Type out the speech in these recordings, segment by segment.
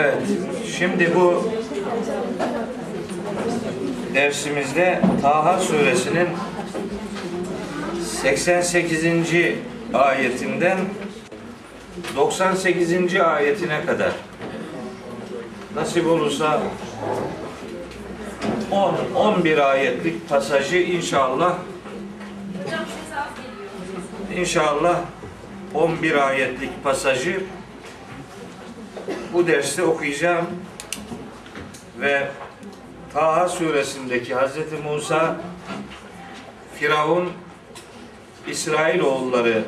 Evet, şimdi bu dersimizde Taha suresinin 88. ayetinden 98. ayetine kadar nasip olursa 10 11 ayetlik pasajı inşallah inşallah 11 ayetlik pasajı bu derste okuyacağım ve Taha suresindeki Hz. Musa Firavun İsrailoğulları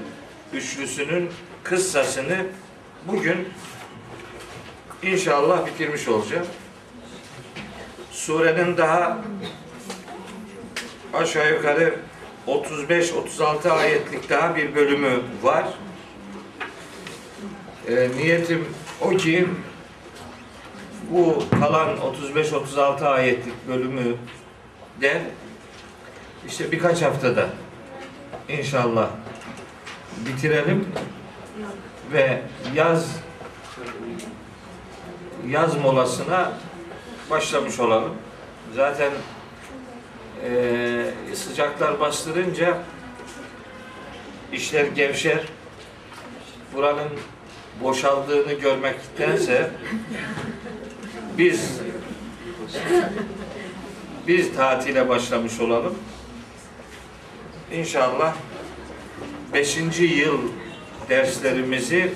üçlüsünün kıssasını bugün inşallah bitirmiş olacağım. Surenin daha aşağı yukarı 35-36 ayetlik daha bir bölümü var. E, niyetim o ki bu kalan 35-36 ayetlik bölümü de işte birkaç haftada inşallah bitirelim ve yaz yaz molasına başlamış olalım. Zaten e, sıcaklar bastırınca işler gevşer. Buranın boşaldığını görmektense biz biz tatile başlamış olalım. İnşallah 5. yıl derslerimizi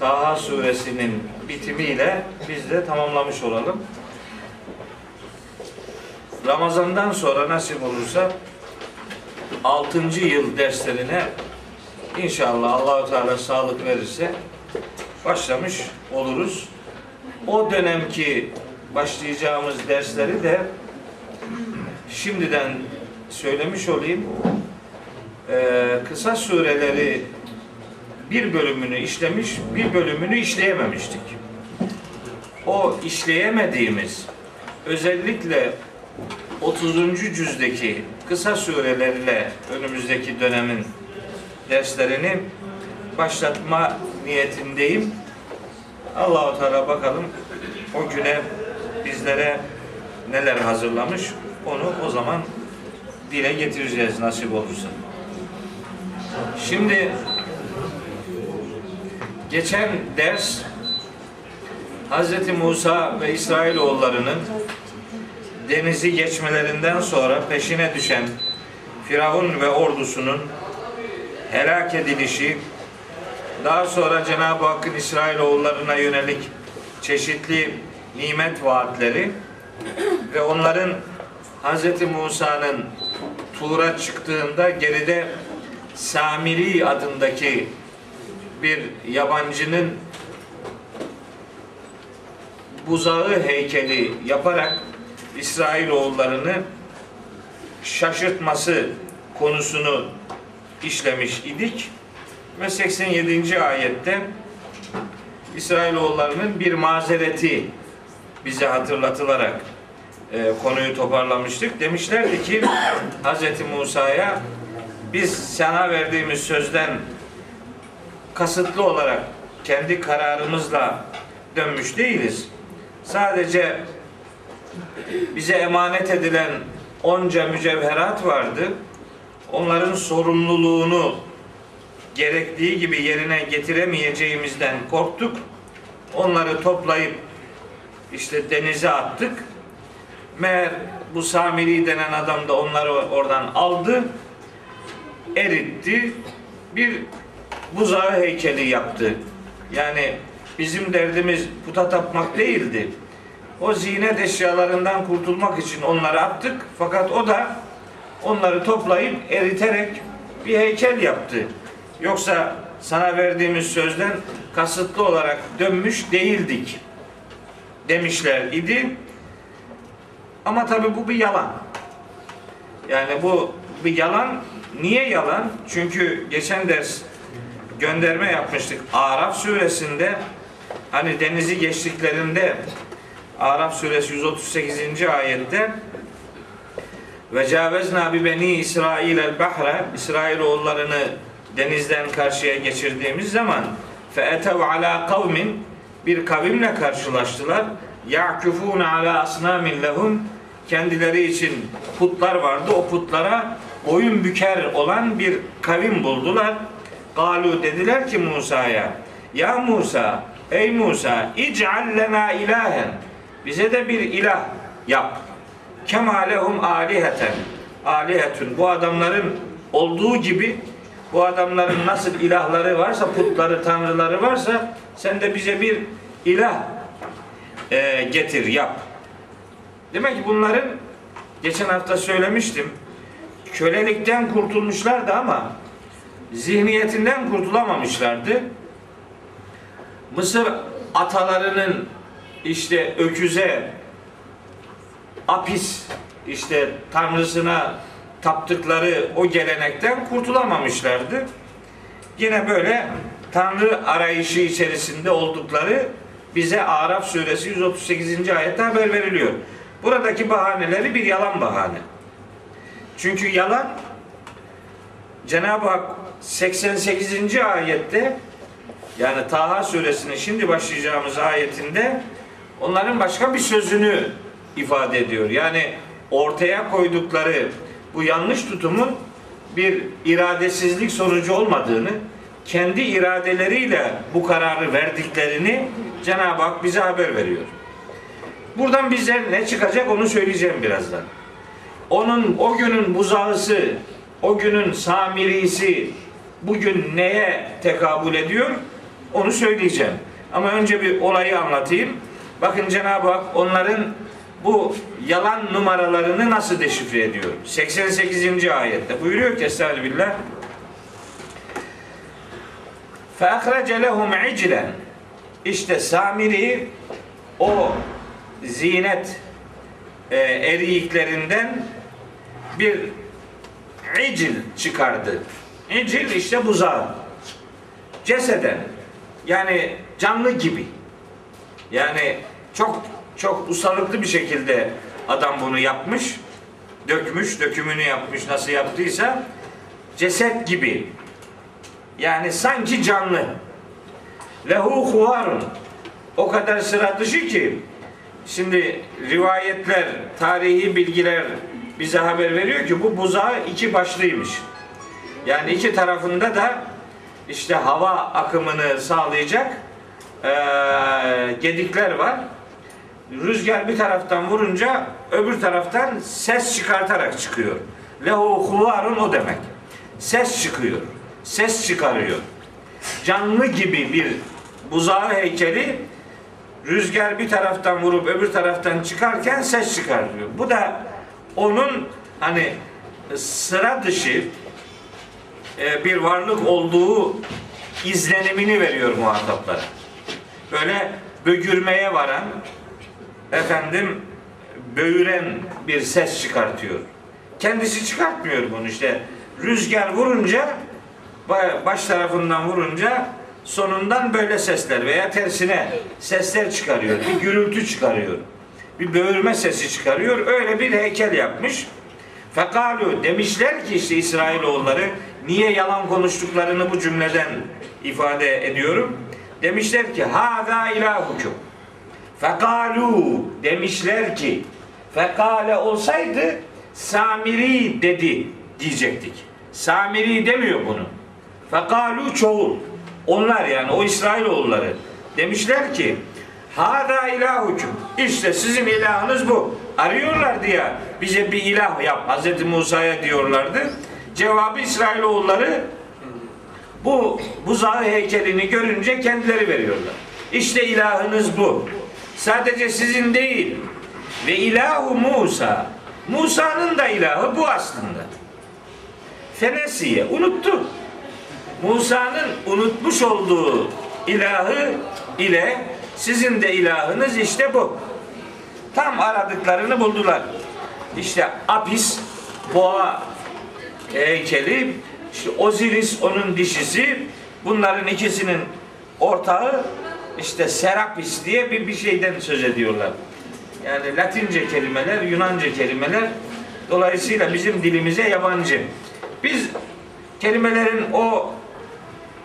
Taha suresinin bitimiyle biz de tamamlamış olalım. Ramazandan sonra nasip olursa 6. yıl derslerine inşallah Allahu Teala sağlık verirse başlamış oluruz. O dönemki başlayacağımız dersleri de şimdiden söylemiş olayım. Ee, kısa sureleri bir bölümünü işlemiş, bir bölümünü işleyememiştik. O işleyemediğimiz özellikle 30. cüzdeki kısa surelerle önümüzdeki dönemin derslerini başlatma niyetindeyim. Allahu Teala bakalım o güne bizlere neler hazırlamış onu o zaman dile getireceğiz nasip olursa. Şimdi geçen ders Hz. Musa ve İsrailoğullarının denizi geçmelerinden sonra peşine düşen Firavun ve ordusunun helak edilişi, daha sonra Cenab-ı Hakk'ın İsrailoğullarına yönelik çeşitli nimet vaatleri ve onların Hz. Musa'nın Tur'a çıktığında geride Samiri adındaki bir yabancının buzağı heykeli yaparak İsrailoğullarını şaşırtması konusunu işlemiş idik ve 87. ayette İsrailoğullarının bir mazereti bize hatırlatılarak e, konuyu toparlamıştık. Demişlerdi ki Hz. Musa'ya biz sana verdiğimiz sözden kasıtlı olarak kendi kararımızla dönmüş değiliz. Sadece bize emanet edilen onca mücevherat vardı. Onların sorumluluğunu gerektiği gibi yerine getiremeyeceğimizden korktuk. Onları toplayıp işte denize attık. Meğer bu Samiri denen adam da onları oradan aldı, eritti, bir buzağı heykeli yaptı. Yani bizim derdimiz puta tapmak değildi. O zinet eşyalarından kurtulmak için onları attık. Fakat o da onları toplayıp eriterek bir heykel yaptı. Yoksa sana verdiğimiz sözden kasıtlı olarak dönmüş değildik demişler idi. Ama tabi bu bir yalan. Yani bu bir yalan. Niye yalan? Çünkü geçen ders gönderme yapmıştık. Araf suresinde hani denizi geçtiklerinde Araf suresi 138. ayette ve cavezna bi beni İsrail el bahre İsrailoğullarını denizden karşıya geçirdiğimiz zaman fe etev ala kavmin bir kavimle karşılaştılar. Yakufun ala asnamin lehum kendileri için putlar vardı. O putlara boyun büker olan bir kavim buldular. Galu dediler ki Musa'ya Ya Musa ey Musa ic'al lena ilahen bize de bir ilah yap. Kema lehum aliheten alihetun bu adamların olduğu gibi bu adamların nasıl ilahları varsa putları tanrıları varsa sen de bize bir ilah e, getir yap. Demek ki bunların geçen hafta söylemiştim. Kölelikten kurtulmuşlardı ama zihniyetinden kurtulamamışlardı. Mısır atalarının işte öküze apis işte tanrısına taptıkları o gelenekten kurtulamamışlardı. Yine böyle tanrı arayışı içerisinde oldukları bize Araf suresi 138. ayette haber veriliyor. Buradaki bahaneleri bir yalan bahane. Çünkü yalan Cenab-ı Hak 88. ayette yani Taha suresinin şimdi başlayacağımız ayetinde onların başka bir sözünü ifade ediyor. Yani ortaya koydukları bu yanlış tutumun bir iradesizlik sonucu olmadığını, kendi iradeleriyle bu kararı verdiklerini Cenab-ı Hak bize haber veriyor. Buradan bize ne çıkacak onu söyleyeceğim birazdan. Onun o günün buzağısı, o günün samirisi bugün neye tekabül ediyor? Onu söyleyeceğim. Ama önce bir olayı anlatayım. Bakın Cenab-ı Hak onların bu yalan numaralarını nasıl deşifre ediyor? 88. ayette buyuruyor ki Estağfirullah فَاَخْرَجَ لَهُمْ عِجْلًا İşte Samiri o zinet e, eriyiklerinden bir icil çıkardı. İcil işte buzağı. Ceseden yani canlı gibi. Yani çok çok ustalıklı bir şekilde adam bunu yapmış. Dökmüş, dökümünü yapmış nasıl yaptıysa ceset gibi. Yani sanki canlı. Lehu huvarun. O kadar sıra dışı ki şimdi rivayetler, tarihi bilgiler bize haber veriyor ki bu buzağı iki başlıymış. Yani iki tarafında da işte hava akımını sağlayacak e, gedikler var. Rüzgar bir taraftan vurunca öbür taraftan ses çıkartarak çıkıyor. Lehu huvarun o demek. Ses çıkıyor. Ses çıkarıyor. Canlı gibi bir buzağı heykeli rüzgar bir taraftan vurup öbür taraftan çıkarken ses çıkartıyor. Bu da onun hani sıra dışı e, bir varlık olduğu izlenimini veriyor muhataplara. Böyle bögürmeye varan efendim böğüren bir ses çıkartıyor. Kendisi çıkartmıyor bunu işte. Rüzgar vurunca baş tarafından vurunca sonundan böyle sesler veya tersine sesler çıkarıyor. Bir gürültü çıkarıyor. Bir böğürme sesi çıkarıyor. Öyle bir heykel yapmış. Fekalu demişler ki işte İsrailoğulları niye yalan konuştuklarını bu cümleden ifade ediyorum. Demişler ki hâzâ ilâhukum. Fekalu demişler ki fekale olsaydı Samiri dedi diyecektik. Samiri demiyor bunu. Fekalu çoğul. Onlar yani o İsrailoğulları demişler ki Hada ilahukum. İşte sizin ilahınız bu. Arıyorlar diye bize bir ilah yap. Hz. Musa'ya diyorlardı. Cevabı İsrailoğulları bu buzağı heykelini görünce kendileri veriyorlar. İşte ilahınız bu. Sadece sizin değil. Ve ilahu Musa. Musa'nın da ilahı bu aslında. Fenesiye unuttu. Musa'nın unutmuş olduğu ilahı ile sizin de ilahınız işte bu. Tam aradıklarını buldular. İşte Apis boğa heykeli, işte Osiris onun dişisi, bunların ikisinin ortağı işte Serapis diye bir, bir şeyden söz ediyorlar. Yani Latince kelimeler, Yunanca kelimeler dolayısıyla bizim dilimize yabancı. Biz kelimelerin o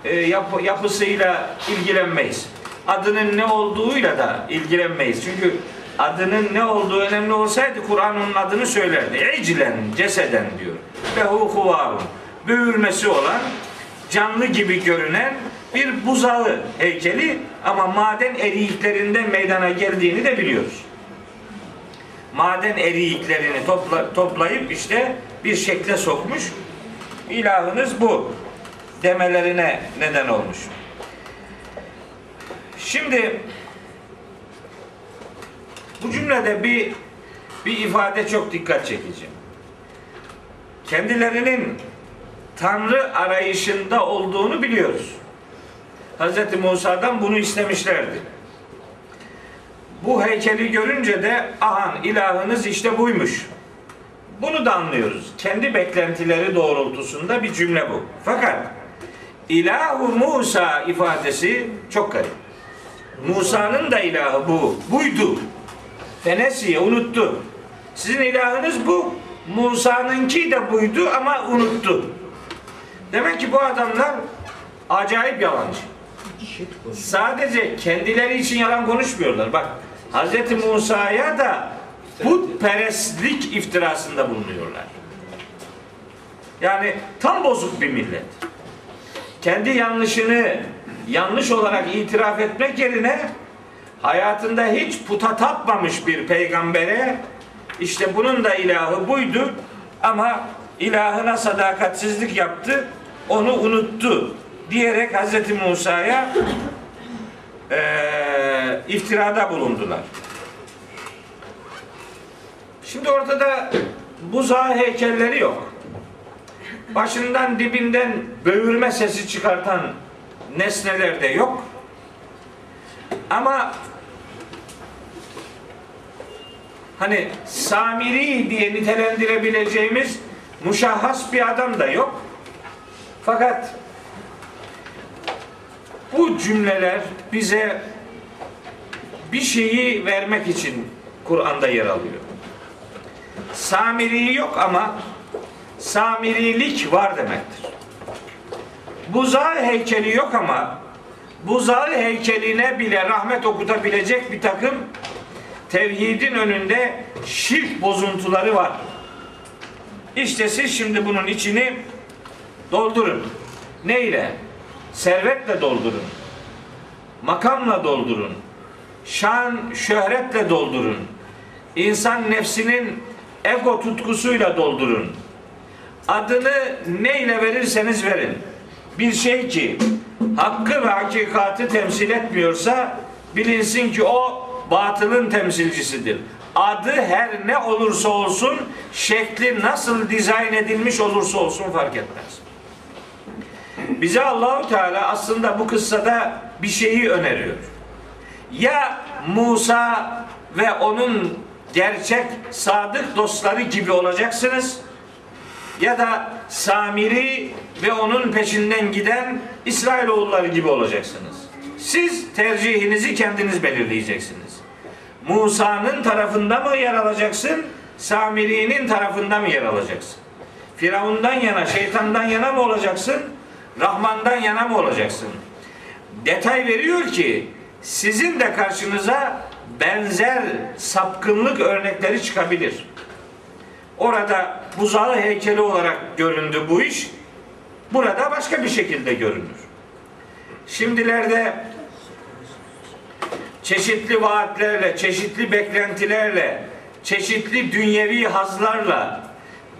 e, yapı, yapısıyla ilgilenmeyiz. adının ne olduğuyla da ilgilenmeyiz. Çünkü adının ne olduğu önemli olsaydı Kur'an onun adını söylerdi. Eclen, ceseden diyor. Ve hu huvarun. Büyürmesi olan, canlı gibi görünen bir buzağı heykeli ama maden eriyiklerinden meydana geldiğini de biliyoruz. Maden eriyiklerini topla, toplayıp işte bir şekle sokmuş. İlahınız bu demelerine neden olmuş. Şimdi bu cümlede bir bir ifade çok dikkat çekici. Kendilerinin Tanrı arayışında olduğunu biliyoruz. Hz. Musa'dan bunu istemişlerdi. Bu heykeli görünce de ahan ilahınız işte buymuş. Bunu da anlıyoruz. Kendi beklentileri doğrultusunda bir cümle bu. Fakat ilahu Musa ifadesi çok garip. Musa'nın da ilahı bu. Buydu. Fenesiye unuttu. Sizin ilahınız bu. Musa'nınki de buydu ama unuttu. Demek ki bu adamlar acayip yalancı. Sadece kendileri için yalan konuşmuyorlar. Bak Hz. Musa'ya da putperestlik iftirasında bulunuyorlar. Yani tam bozuk bir millet. Kendi yanlışını yanlış olarak itiraf etmek yerine hayatında hiç puta tapmamış bir peygambere işte bunun da ilahı buydu ama ilahına sadakatsizlik yaptı onu unuttu diyerek Hz. Musa'ya e, iftirada bulundular. Şimdi ortada buzağı heykelleri yok. Başından dibinden böğürme sesi çıkartan nesneler de yok. Ama hani Samiri diye nitelendirebileceğimiz muşahhas bir adam da yok. Fakat bu cümleler bize bir şeyi vermek için Kur'an'da yer alıyor. Samiri yok ama Samirilik var demektir. Buzağı heykeli yok ama buzağı heykeline bile rahmet okutabilecek bir takım tevhidin önünde şirk bozuntuları var. İşte siz şimdi bunun içini doldurun. Neyle? Servetle doldurun. Makamla doldurun. Şan, şöhretle doldurun. İnsan nefsinin ego tutkusuyla doldurun. Adını neyle verirseniz verin. Bir şey ki hakkı ve hakikati temsil etmiyorsa bilinsin ki o batılın temsilcisidir. Adı her ne olursa olsun, şekli nasıl dizayn edilmiş olursa olsun fark etmez. Bize Allahu Teala aslında bu kıssada bir şeyi öneriyor. Ya Musa ve onun gerçek sadık dostları gibi olacaksınız ya da Samiri ve onun peşinden giden İsrailoğulları gibi olacaksınız. Siz tercihinizi kendiniz belirleyeceksiniz. Musa'nın tarafında mı yer alacaksın? Samiri'nin tarafında mı yer alacaksın? Firavundan yana, şeytandan yana mı olacaksın? Rahmandan yana mı olacaksın? Detay veriyor ki sizin de karşınıza benzer sapkınlık örnekleri çıkabilir. Orada buzağı heykeli olarak göründü bu iş. Burada başka bir şekilde görünür. Şimdilerde çeşitli vaatlerle, çeşitli beklentilerle, çeşitli dünyevi hazlarla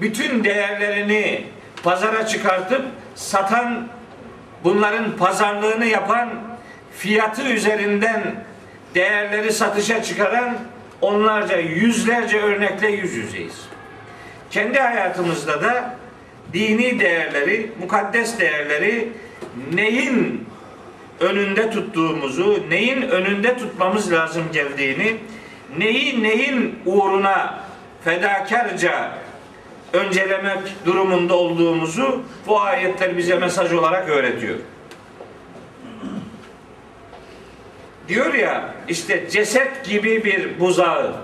bütün değerlerini pazara çıkartıp satan, bunların pazarlığını yapan, fiyatı üzerinden değerleri satışa çıkaran onlarca, yüzlerce örnekle yüz yüzeyiz. Kendi hayatımızda da dini değerleri, mukaddes değerleri neyin önünde tuttuğumuzu, neyin önünde tutmamız lazım geldiğini, neyi neyin uğruna fedakarca öncelemek durumunda olduğumuzu bu ayetler bize mesaj olarak öğretiyor. Diyor ya işte ceset gibi bir buzağı,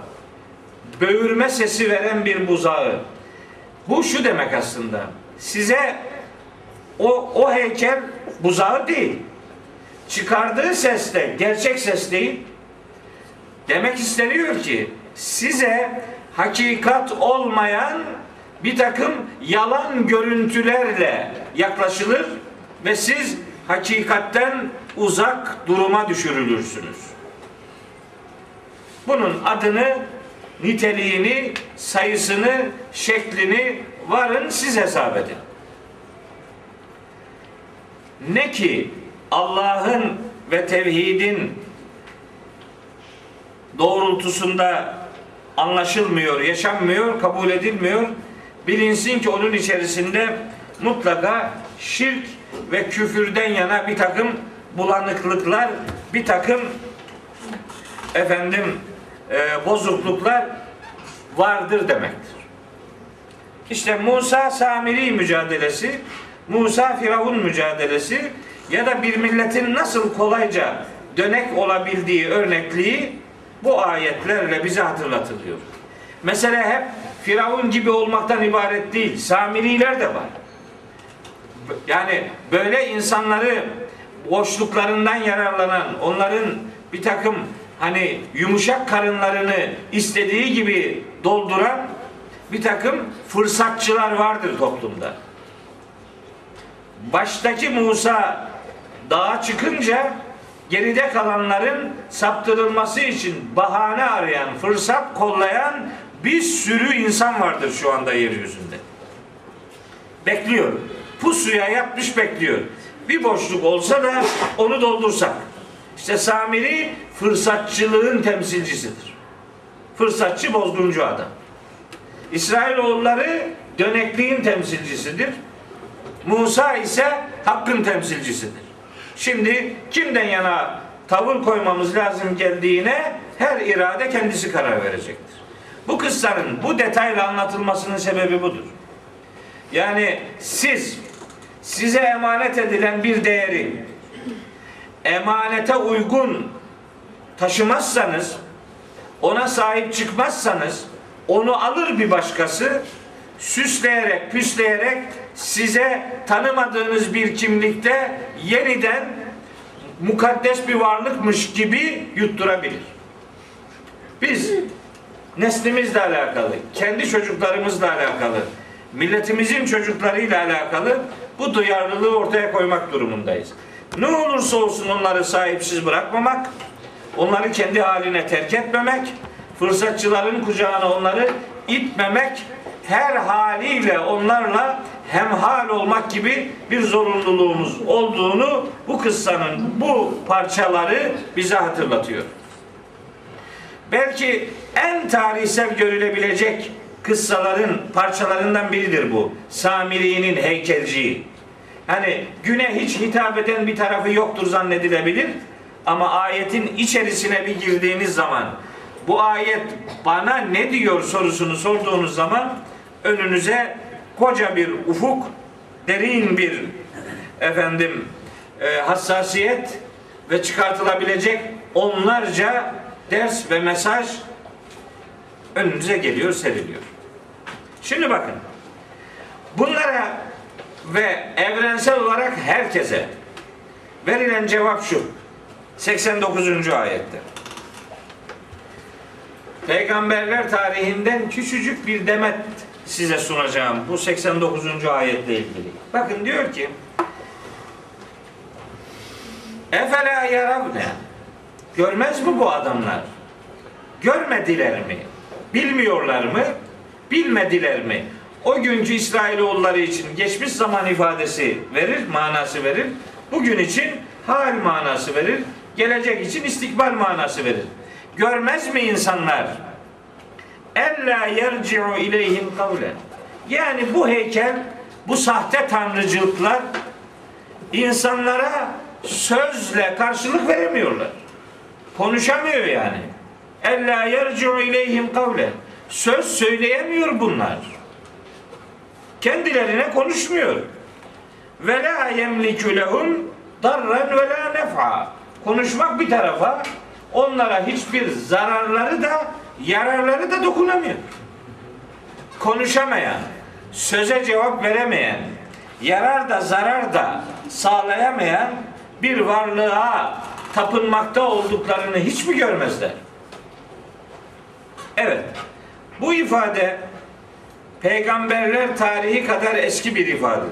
böğürme sesi veren bir buzağı. Bu şu demek aslında. Size o, o heykel buzağı değil. çıkardığı ses de gerçek ses değil. Demek isteniyor ki size hakikat olmayan bir takım yalan görüntülerle yaklaşılır ve siz hakikatten uzak duruma düşürülürsünüz. Bunun adını, niteliğini, sayısını, şeklini varın siz hesap edin. Ne ki Allah'ın ve tevhidin doğrultusunda anlaşılmıyor, yaşanmıyor, kabul edilmiyor. Bilinsin ki onun içerisinde mutlaka şirk ve küfürden yana bir takım bulanıklıklar, bir takım efendim e, bozukluklar vardır demektir. İşte Musa Samiri mücadelesi, Musa Firavun mücadelesi ya da bir milletin nasıl kolayca dönek olabildiği örnekliği bu ayetlerle bize hatırlatılıyor. Mesele hep Firavun gibi olmaktan ibaret değil. Samiriler de var. Yani böyle insanları boşluklarından yararlanan, onların bir takım hani yumuşak karınlarını istediği gibi dolduran bir takım fırsatçılar vardır toplumda. Baştaki Musa dağa çıkınca geride kalanların saptırılması için bahane arayan, fırsat kollayan bir sürü insan vardır şu anda yeryüzünde. Bekliyor. Pusuya yatmış bekliyor. Bir boşluk olsa da onu doldursak. İşte Samiri fırsatçılığın temsilcisidir. Fırsatçı bozguncu adam. İsrailoğulları dönekliğin temsilcisidir. Musa ise hakkın temsilcisidir. Şimdi kimden yana tavır koymamız lazım geldiğine her irade kendisi karar verecektir. Bu kıssanın bu detayla anlatılmasının sebebi budur. Yani siz size emanet edilen bir değeri emanete uygun taşımazsanız, ona sahip çıkmazsanız, onu alır bir başkası, süsleyerek, püsleyerek size tanımadığınız bir kimlikte yeniden mukaddes bir varlıkmış gibi yutturabilir. Biz neslimizle alakalı, kendi çocuklarımızla alakalı, milletimizin çocuklarıyla alakalı bu duyarlılığı ortaya koymak durumundayız. Ne olursa olsun onları sahipsiz bırakmamak, onları kendi haline terk etmemek, fırsatçıların kucağına onları itmemek, her haliyle onlarla hemhal olmak gibi bir zorunluluğumuz olduğunu bu kıssanın bu parçaları bize hatırlatıyor. Belki en tarihsel görülebilecek kıssaların parçalarından biridir bu. Samiri'nin heykelciği. Hani güne hiç hitap eden bir tarafı yoktur zannedilebilir. Ama ayetin içerisine bir girdiğiniz zaman bu ayet bana ne diyor sorusunu sorduğunuz zaman önünüze koca bir ufuk, derin bir efendim e, hassasiyet ve çıkartılabilecek onlarca ders ve mesaj önünüze geliyor, seriliyor. Şimdi bakın. Bunlara ve evrensel olarak herkese verilen cevap şu. 89. ayette. Peygamberler tarihinden küçücük bir demet size sunacağım bu 89. ayetle ilgili. Bakın diyor ki Efela yaravne Görmez mi bu adamlar? Görmediler mi? Bilmiyorlar mı? Bilmediler mi? O günkü İsrailoğulları için geçmiş zaman ifadesi verir, manası verir. Bugün için hal manası verir. Gelecek için istikbal manası verir. Görmez mi insanlar? Ella yerci'u ileyhim kavle. Yani bu heykel, bu sahte tanrıcılıklar insanlara sözle karşılık veremiyorlar. Konuşamıyor yani. Ella yerci'u ileyhim kavle. Söz söyleyemiyor bunlar. Kendilerine konuşmuyor. Ve la yemliku lehum darran ve la nef'a. Konuşmak bir tarafa onlara hiçbir zararları da yararları da dokunamıyor. Konuşamayan, söze cevap veremeyen, yarar da zarar da sağlayamayan bir varlığa tapınmakta olduklarını hiç mi görmezler? Evet. Bu ifade peygamberler tarihi kadar eski bir ifadedir.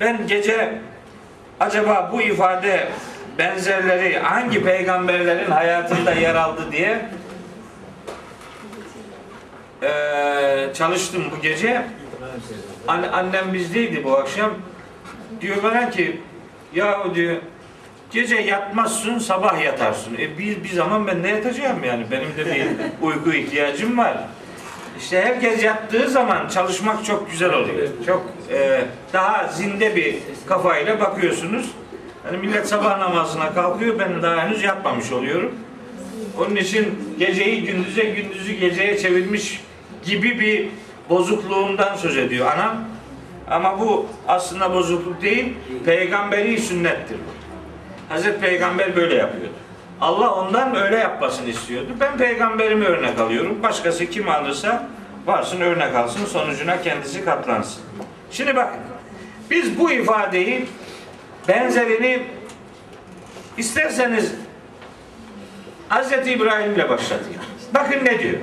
Ben gece acaba bu ifade benzerleri hangi peygamberlerin hayatında yer aldı diye eee, çalıştım bu gece. Anne, annem bizdeydi bu akşam. Diyor bana ki ya diyor gece yatmazsın sabah yatarsın. E bir, bir zaman ben de yatacağım yani. Benim de bir uyku ihtiyacım var. İşte herkes yattığı zaman çalışmak çok güzel oluyor. Çok e, daha zinde bir kafayla bakıyorsunuz. Hani millet sabah namazına kalkıyor ben daha henüz yatmamış oluyorum. Onun için geceyi gündüze, gündüzü geceye çevirmiş gibi bir bozukluğundan söz ediyor anam. Ama bu aslında bozukluk değil, peygamberi sünnettir. Hazreti Peygamber böyle yapıyordu. Allah ondan öyle yapmasını istiyordu. Ben peygamberimi örnek alıyorum. Başkası kim alırsa varsın örnek alsın, sonucuna kendisi katlansın. Şimdi bakın, biz bu ifadeyi benzerini isterseniz Hz. İbrahim ile başlatıyor. Bakın ne diyor?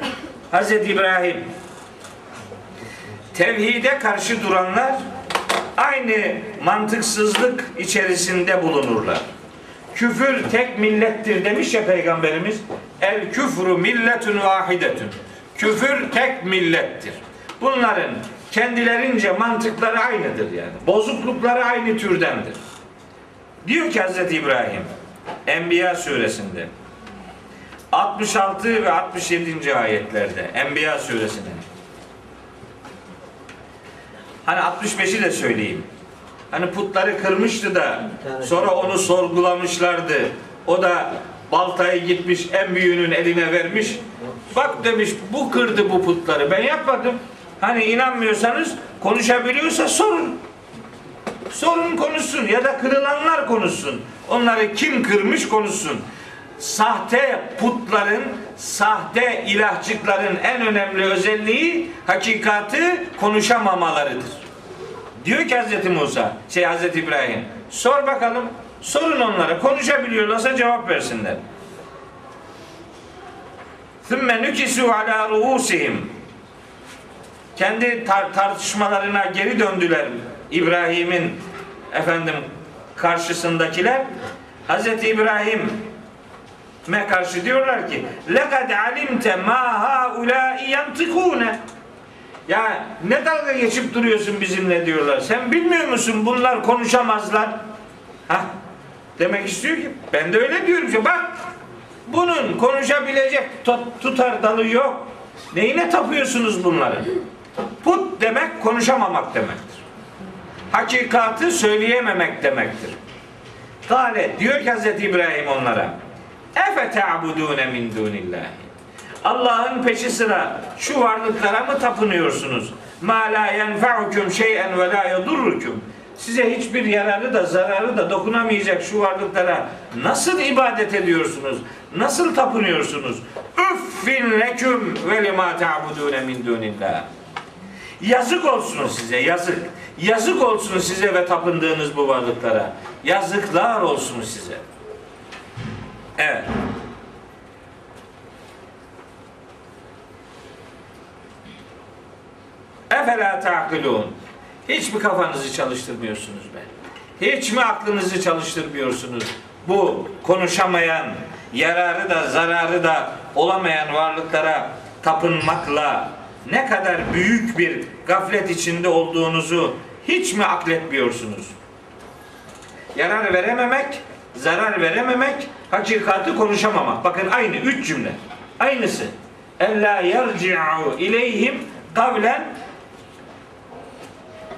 Hz. İbrahim tevhide karşı duranlar aynı mantıksızlık içerisinde bulunurlar. Küfür tek millettir demiş ya peygamberimiz. El küfru milletun vahidetun. Küfür tek millettir. Bunların kendilerince mantıkları aynıdır yani. Bozuklukları aynı türdendir. Diyor ki Hz. İbrahim Enbiya suresinde 66 ve 67. ayetlerde Enbiya suresinin Hani 65'i de söyleyeyim. Hani putları kırmıştı da sonra onu sorgulamışlardı. O da baltayı gitmiş en büyüğünün eline vermiş. Bak demiş bu kırdı bu putları. Ben yapmadım. Hani inanmıyorsanız konuşabiliyorsa sorun. Sorun konuşsun ya da kırılanlar konuşsun. Onları kim kırmış konuşsun Sahte putların, sahte ilahçıkların en önemli özelliği hakikati konuşamamalarıdır. Diyor ki Hz. Musa, şey Hz. İbrahim, sor bakalım, sorun onlara, konuşabiliyorlarsa cevap versinler. ثُمَّ نُكِسُوا عَلَى رُؤُسِهِمْ Kendi tar- tartışmalarına geri döndüler İbrahim'in efendim karşısındakiler. Hz. İbrahim me karşı diyorlar ki lekad alimte ma haulâi yantıkûne ya ne dalga geçip duruyorsun bizimle diyorlar. Sen bilmiyor musun bunlar konuşamazlar. Ha? Demek istiyor ki ben de öyle diyorum ki bak bunun konuşabilecek tut- tutar dalı yok. Neyine tapıyorsunuz bunları? Put demek konuşamamak demektir. Hakikatı söyleyememek demektir. Kale diyor ki Hz. İbrahim onlara Efe te'abudûne min dûnillâhi Allah'ın peşi sıra şu varlıklara mı tapınıyorsunuz? Ma la yenfa'ukum şey'en ve la yedurrukum. Size hiçbir yararı da zararı da dokunamayacak şu varlıklara nasıl ibadet ediyorsunuz? Nasıl tapınıyorsunuz? Üffin leküm ve lima ta'budune min dunillah. Yazık olsun size, yazık. Yazık olsun size ve tapındığınız bu varlıklara. Yazıklar olsun size. Evet. Efela ta'kilun. Hiç mi kafanızı çalıştırmıyorsunuz be? Hiç mi aklınızı çalıştırmıyorsunuz? Bu konuşamayan, yararı da zararı da olamayan varlıklara tapınmakla ne kadar büyük bir gaflet içinde olduğunuzu hiç mi akletmiyorsunuz? Yarar verememek, zarar verememek, hakikati konuşamamak. Bakın aynı üç cümle. Aynısı. Ella yerci'u ileyhim kavlen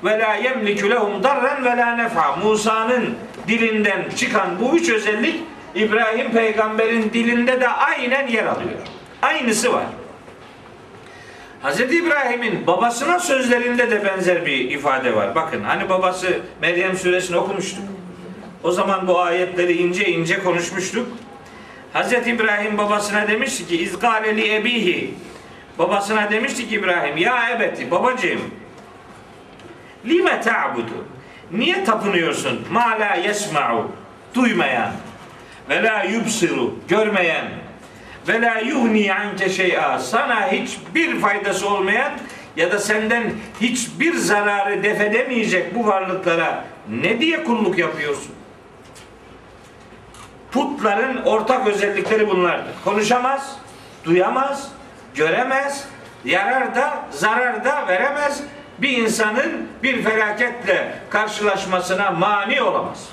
ve la yemliku lehum darren ve la nef'a. Musa'nın dilinden çıkan bu üç özellik İbrahim peygamberin dilinde de aynen yer alıyor. Aynısı var. Hz. İbrahim'in babasına sözlerinde de benzer bir ifade var. Bakın hani babası Meryem suresini okumuştuk. O zaman bu ayetleri ince ince konuşmuştuk. Hz. İbrahim babasına demişti ki İzgaleli ebihi babasına demişti ki İbrahim ya ebeti babacığım lime ta'budu Niye tapınıyorsun? Ma la yesma'u duymayan ve la yubsiru görmeyen ve la yuhni anke şey'a sana hiçbir faydası olmayan ya da senden hiçbir zararı defedemeyecek bu varlıklara ne diye kulluk yapıyorsun? Putların ortak özellikleri bunlardır. Konuşamaz, duyamaz, göremez, yarar da zarar da veremez. Bir insanın bir felaketle karşılaşmasına mani olamaz.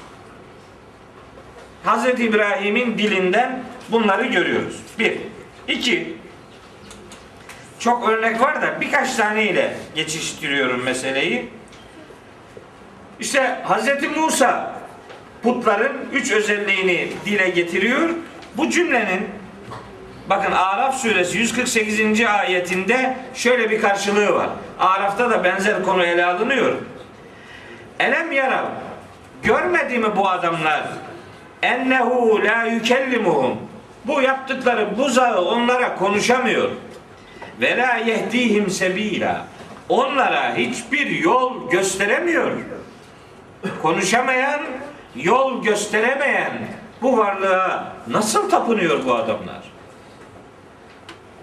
Hz. İbrahim'in dilinden bunları görüyoruz. Bir. iki. Çok örnek var da birkaç taneyle geçiştiriyorum meseleyi. İşte Hz. Musa putların üç özelliğini dile getiriyor. Bu cümlenin bakın Araf suresi 148. ayetinde şöyle bir karşılığı var. Araf'ta da benzer konu ele alınıyor. Elem yarav görmedi mi bu adamlar ennehu la yükellimuhum bu yaptıkları buzağı onlara konuşamıyor ve la yehdihim sebila onlara hiçbir yol gösteremiyor konuşamayan yol gösteremeyen bu varlığa nasıl tapınıyor bu adamlar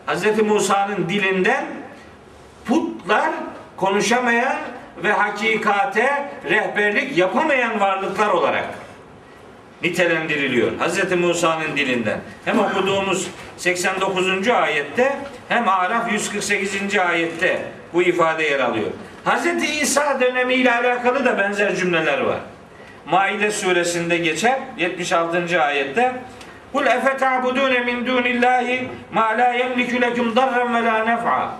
Hz. Musa'nın dilinden putlar konuşamayan ve hakikate rehberlik yapamayan varlıklar olarak nitelendiriliyor. Hz. Musa'nın dilinden. Hem okuduğumuz 89. ayette hem Araf 148. ayette bu ifade yer alıyor. Hz. İsa dönemiyle alakalı da benzer cümleler var. Maide suresinde geçer 76. ayette Kul efe ta'budune min dunillahi ma la yemliku lekum darran ve la nef'a.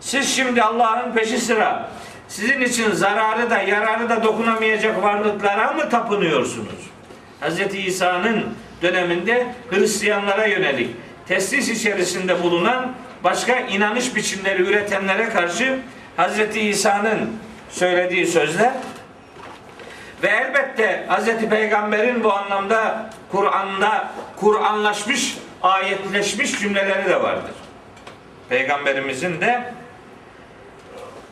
Siz şimdi Allah'ın peşi sıra sizin için zararı da yararı da dokunamayacak varlıklara mı tapınıyorsunuz? Hz. İsa'nın döneminde Hristiyanlara yönelik teslis içerisinde bulunan başka inanış biçimleri üretenlere karşı Hz. İsa'nın söylediği sözler ve elbette Hz. Peygamber'in bu anlamda Kur'an'da Kur'anlaşmış, ayetleşmiş cümleleri de vardır. Peygamberimizin de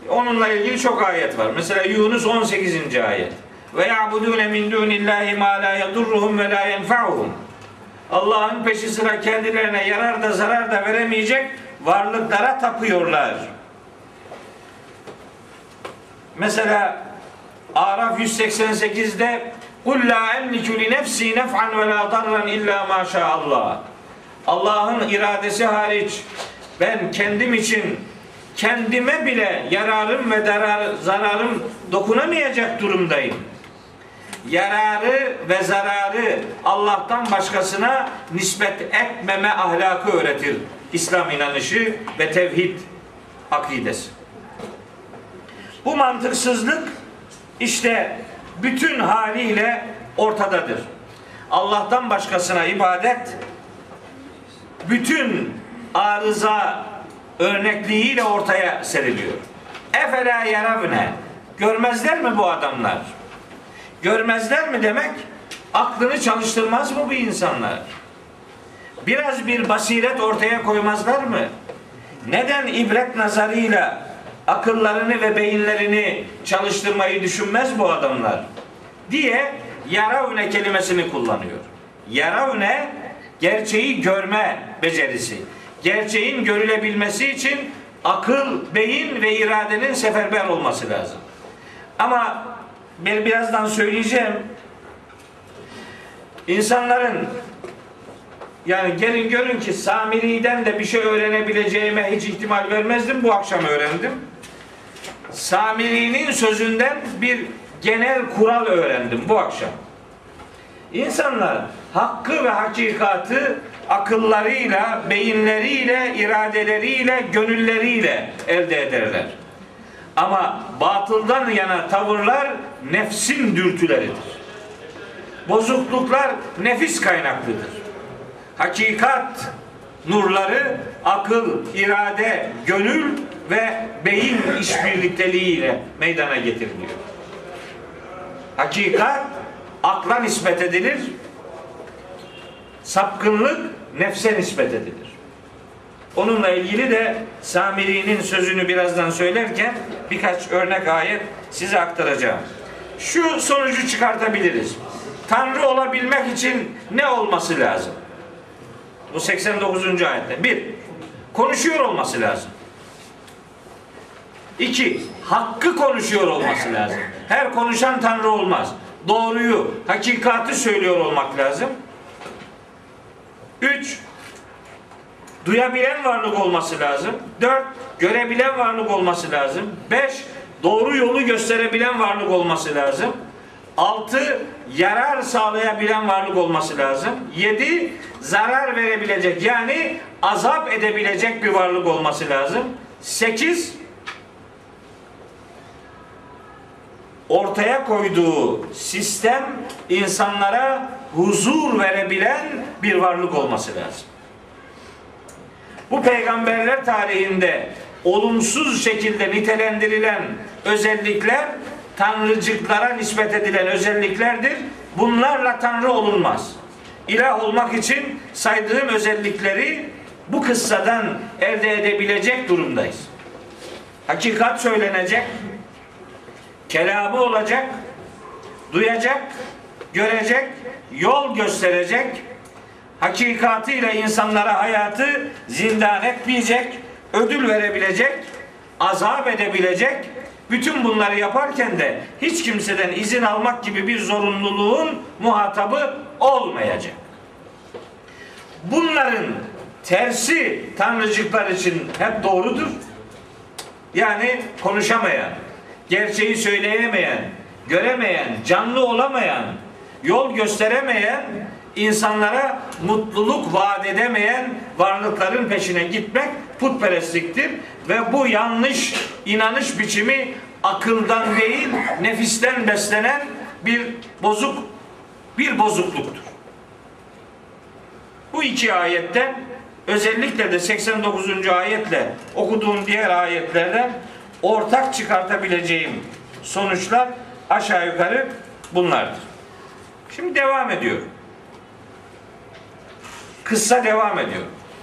onunla ilgili çok ayet var. Mesela Yunus 18. ayet. Ve ya'budune min dunillahi ma la yedurruhum ve la yenfa'uhum. Allah'ın peşi sıra kendilerine yarar da zarar da veremeyecek varlıklara tapıyorlar. Mesela Araf 188'de Kul la emliku li nefsi nef'an ve la darran illa ma Allah. Allah'ın iradesi hariç ben kendim için kendime bile yararım ve darar, zararım dokunamayacak durumdayım. Yararı ve zararı Allah'tan başkasına nispet etmeme ahlakı öğretir. İslam inanışı ve tevhid akidesi. Bu mantıksızlık işte bütün haliyle ortadadır. Allah'tan başkasına ibadet bütün arıza örnekliğiyle ortaya seriliyor. Efela yaravne görmezler mi bu adamlar? Görmezler mi demek aklını çalıştırmaz mı bu insanlar? Biraz bir basiret ortaya koymazlar mı? Neden ibret nazarıyla akıllarını ve beyinlerini çalıştırmayı düşünmez bu adamlar? Diye yaravne kelimesini kullanıyor. Yaravne gerçeği görme becerisi. Gerçeğin görülebilmesi için akıl, beyin ve iradenin seferber olması lazım. Ama ben birazdan söyleyeceğim. İnsanların yani gelin görün ki Samiri'den de bir şey öğrenebileceğime hiç ihtimal vermezdim. Bu akşam öğrendim. Samiri'nin sözünden bir genel kural öğrendim bu akşam. İnsanlar hakkı ve hakikatı akıllarıyla, beyinleriyle, iradeleriyle, gönülleriyle elde ederler. Ama batıldan yana tavırlar nefsin dürtüleridir. Bozukluklar nefis kaynaklıdır. Hakikat nurları akıl, irade, gönül ve beyin işbirlikteliğiyle meydana getiriliyor. Hakikat akla nispet edilir. Sapkınlık nefse nispet edilir. Onunla ilgili de Samiri'nin sözünü birazdan söylerken birkaç örnek ayet size aktaracağım. şu sonucu çıkartabiliriz. Tanrı olabilmek için ne olması lazım? Bu 89. ayette. Bir, konuşuyor olması lazım. İki, hakkı konuşuyor olması lazım. Her konuşan Tanrı olmaz. Doğruyu, hakikati söylüyor olmak lazım. Üç, duyabilen varlık olması lazım. Dört, görebilen varlık olması lazım. Beş, doğru yolu gösterebilen varlık olması lazım. Altı, yarar sağlayabilen varlık olması lazım. Yedi, zarar verebilecek yani azap edebilecek bir varlık olması lazım. Sekiz, ortaya koyduğu sistem insanlara huzur verebilen bir varlık olması lazım. Bu peygamberler tarihinde olumsuz şekilde nitelendirilen özellikler tanrıcıklara nispet edilen özelliklerdir. Bunlarla tanrı olunmaz. İlah olmak için saydığım özellikleri bu kıssadan elde edebilecek durumdayız. Hakikat söylenecek, kelamı olacak, duyacak, görecek, yol gösterecek, hakikatıyla insanlara hayatı zindan etmeyecek, ödül verebilecek, azap edebilecek, bütün bunları yaparken de hiç kimseden izin almak gibi bir zorunluluğun muhatabı olmayacak. Bunların tersi tanrıcıklar için hep doğrudur. Yani konuşamayan, gerçeği söyleyemeyen, göremeyen, canlı olamayan, yol gösteremeyen, insanlara mutluluk vaat edemeyen varlıkların peşine gitmek putperestliktir ve bu yanlış inanış biçimi akıldan değil, nefisten beslenen bir bozuk bir bozukluktur. Bu iki ayette özellikle de 89. ayetle okuduğum diğer ayetlerden ortak çıkartabileceğim sonuçlar aşağı yukarı bunlardır. Şimdi devam ediyor. Kıssa devam ediyor.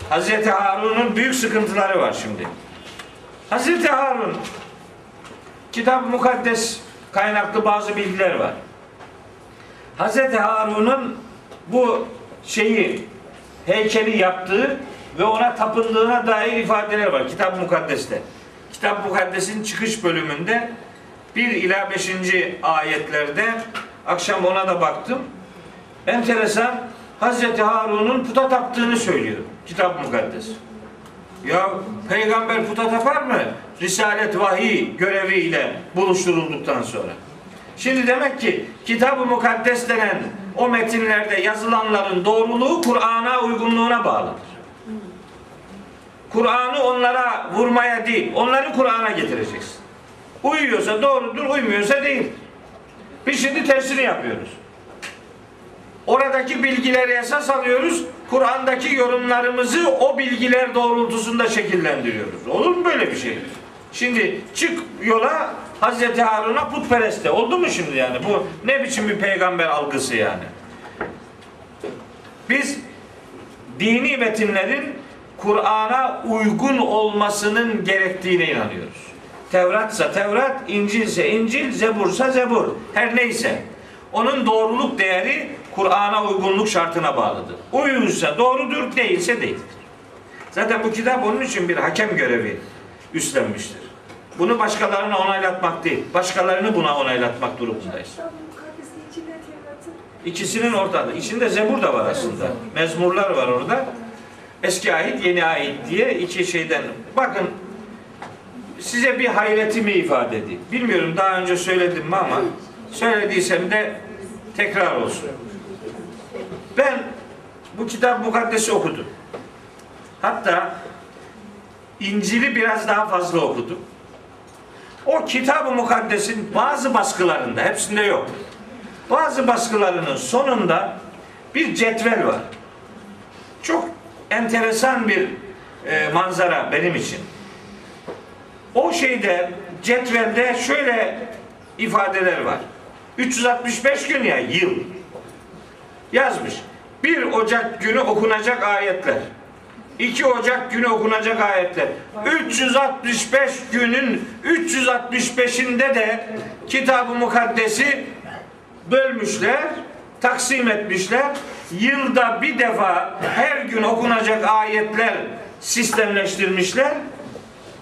Hazreti Harun'un büyük sıkıntıları var şimdi. Hazreti Harun kitap mukaddes kaynaklı bazı bilgiler var. Hazreti Harun'un bu şeyi heykeli yaptığı ve ona tapındığına dair ifadeler var kitap mukaddeste. Kitap mukaddesin çıkış bölümünde 1 ila 5. ayetlerde akşam ona da baktım. Enteresan Hazreti Harun'un puta taptığını söylüyor kitap mukaddes. Ya peygamber puta tapar mı? Risalet vahiy göreviyle buluşturulduktan sonra. Şimdi demek ki kitab-ı mukaddes denen o metinlerde yazılanların doğruluğu Kur'an'a uygunluğuna bağlıdır. Kur'an'ı onlara vurmaya değil, onları Kur'an'a getireceksin. Uyuyorsa doğrudur, uymuyorsa değil. Biz şimdi tersini yapıyoruz. Oradaki bilgileri esas alıyoruz. Kur'an'daki yorumlarımızı o bilgiler doğrultusunda şekillendiriyoruz. Olur mu böyle bir şey? Şimdi çık yola Hazreti Harun'a putpereste. Oldu mu şimdi yani? Bu ne biçim bir peygamber algısı yani? Biz dini metinlerin Kur'an'a uygun olmasının gerektiğine inanıyoruz. Tevratsa Tevrat, İncilse İncil, Zebursa Zebur. Her neyse. Onun doğruluk değeri Kur'an'a uygunluk şartına bağlıdır. Uyuyorsa doğrudur, değilse değildir. Zaten bu kitap onun için bir hakem görevi üstlenmiştir. Bunu başkalarına onaylatmak değil, başkalarını buna onaylatmak durumundayız. İkisinin ortada. İçinde Zebur da var aslında. Mezmurlar var orada. Eski ait, yeni ait diye iki şeyden. Bakın size bir hayretimi ifade edeyim. Bilmiyorum daha önce söyledim mi ama söylediysem de tekrar olsun. Ben bu kitap mukaddesi okudum. Hatta İncil'i biraz daha fazla okudum. O kitab-ı mukaddesin bazı baskılarında, hepsinde yok. Bazı baskılarının sonunda bir cetvel var. Çok enteresan bir e, manzara benim için. O şeyde cetvelde şöyle ifadeler var. 365 gün ya yıl yazmış. 1 Ocak günü okunacak ayetler. 2 Ocak günü okunacak ayetler. 365 günün 365'inde de kitab-ı mukaddesi bölmüşler, taksim etmişler. Yılda bir defa her gün okunacak ayetler sistemleştirmişler.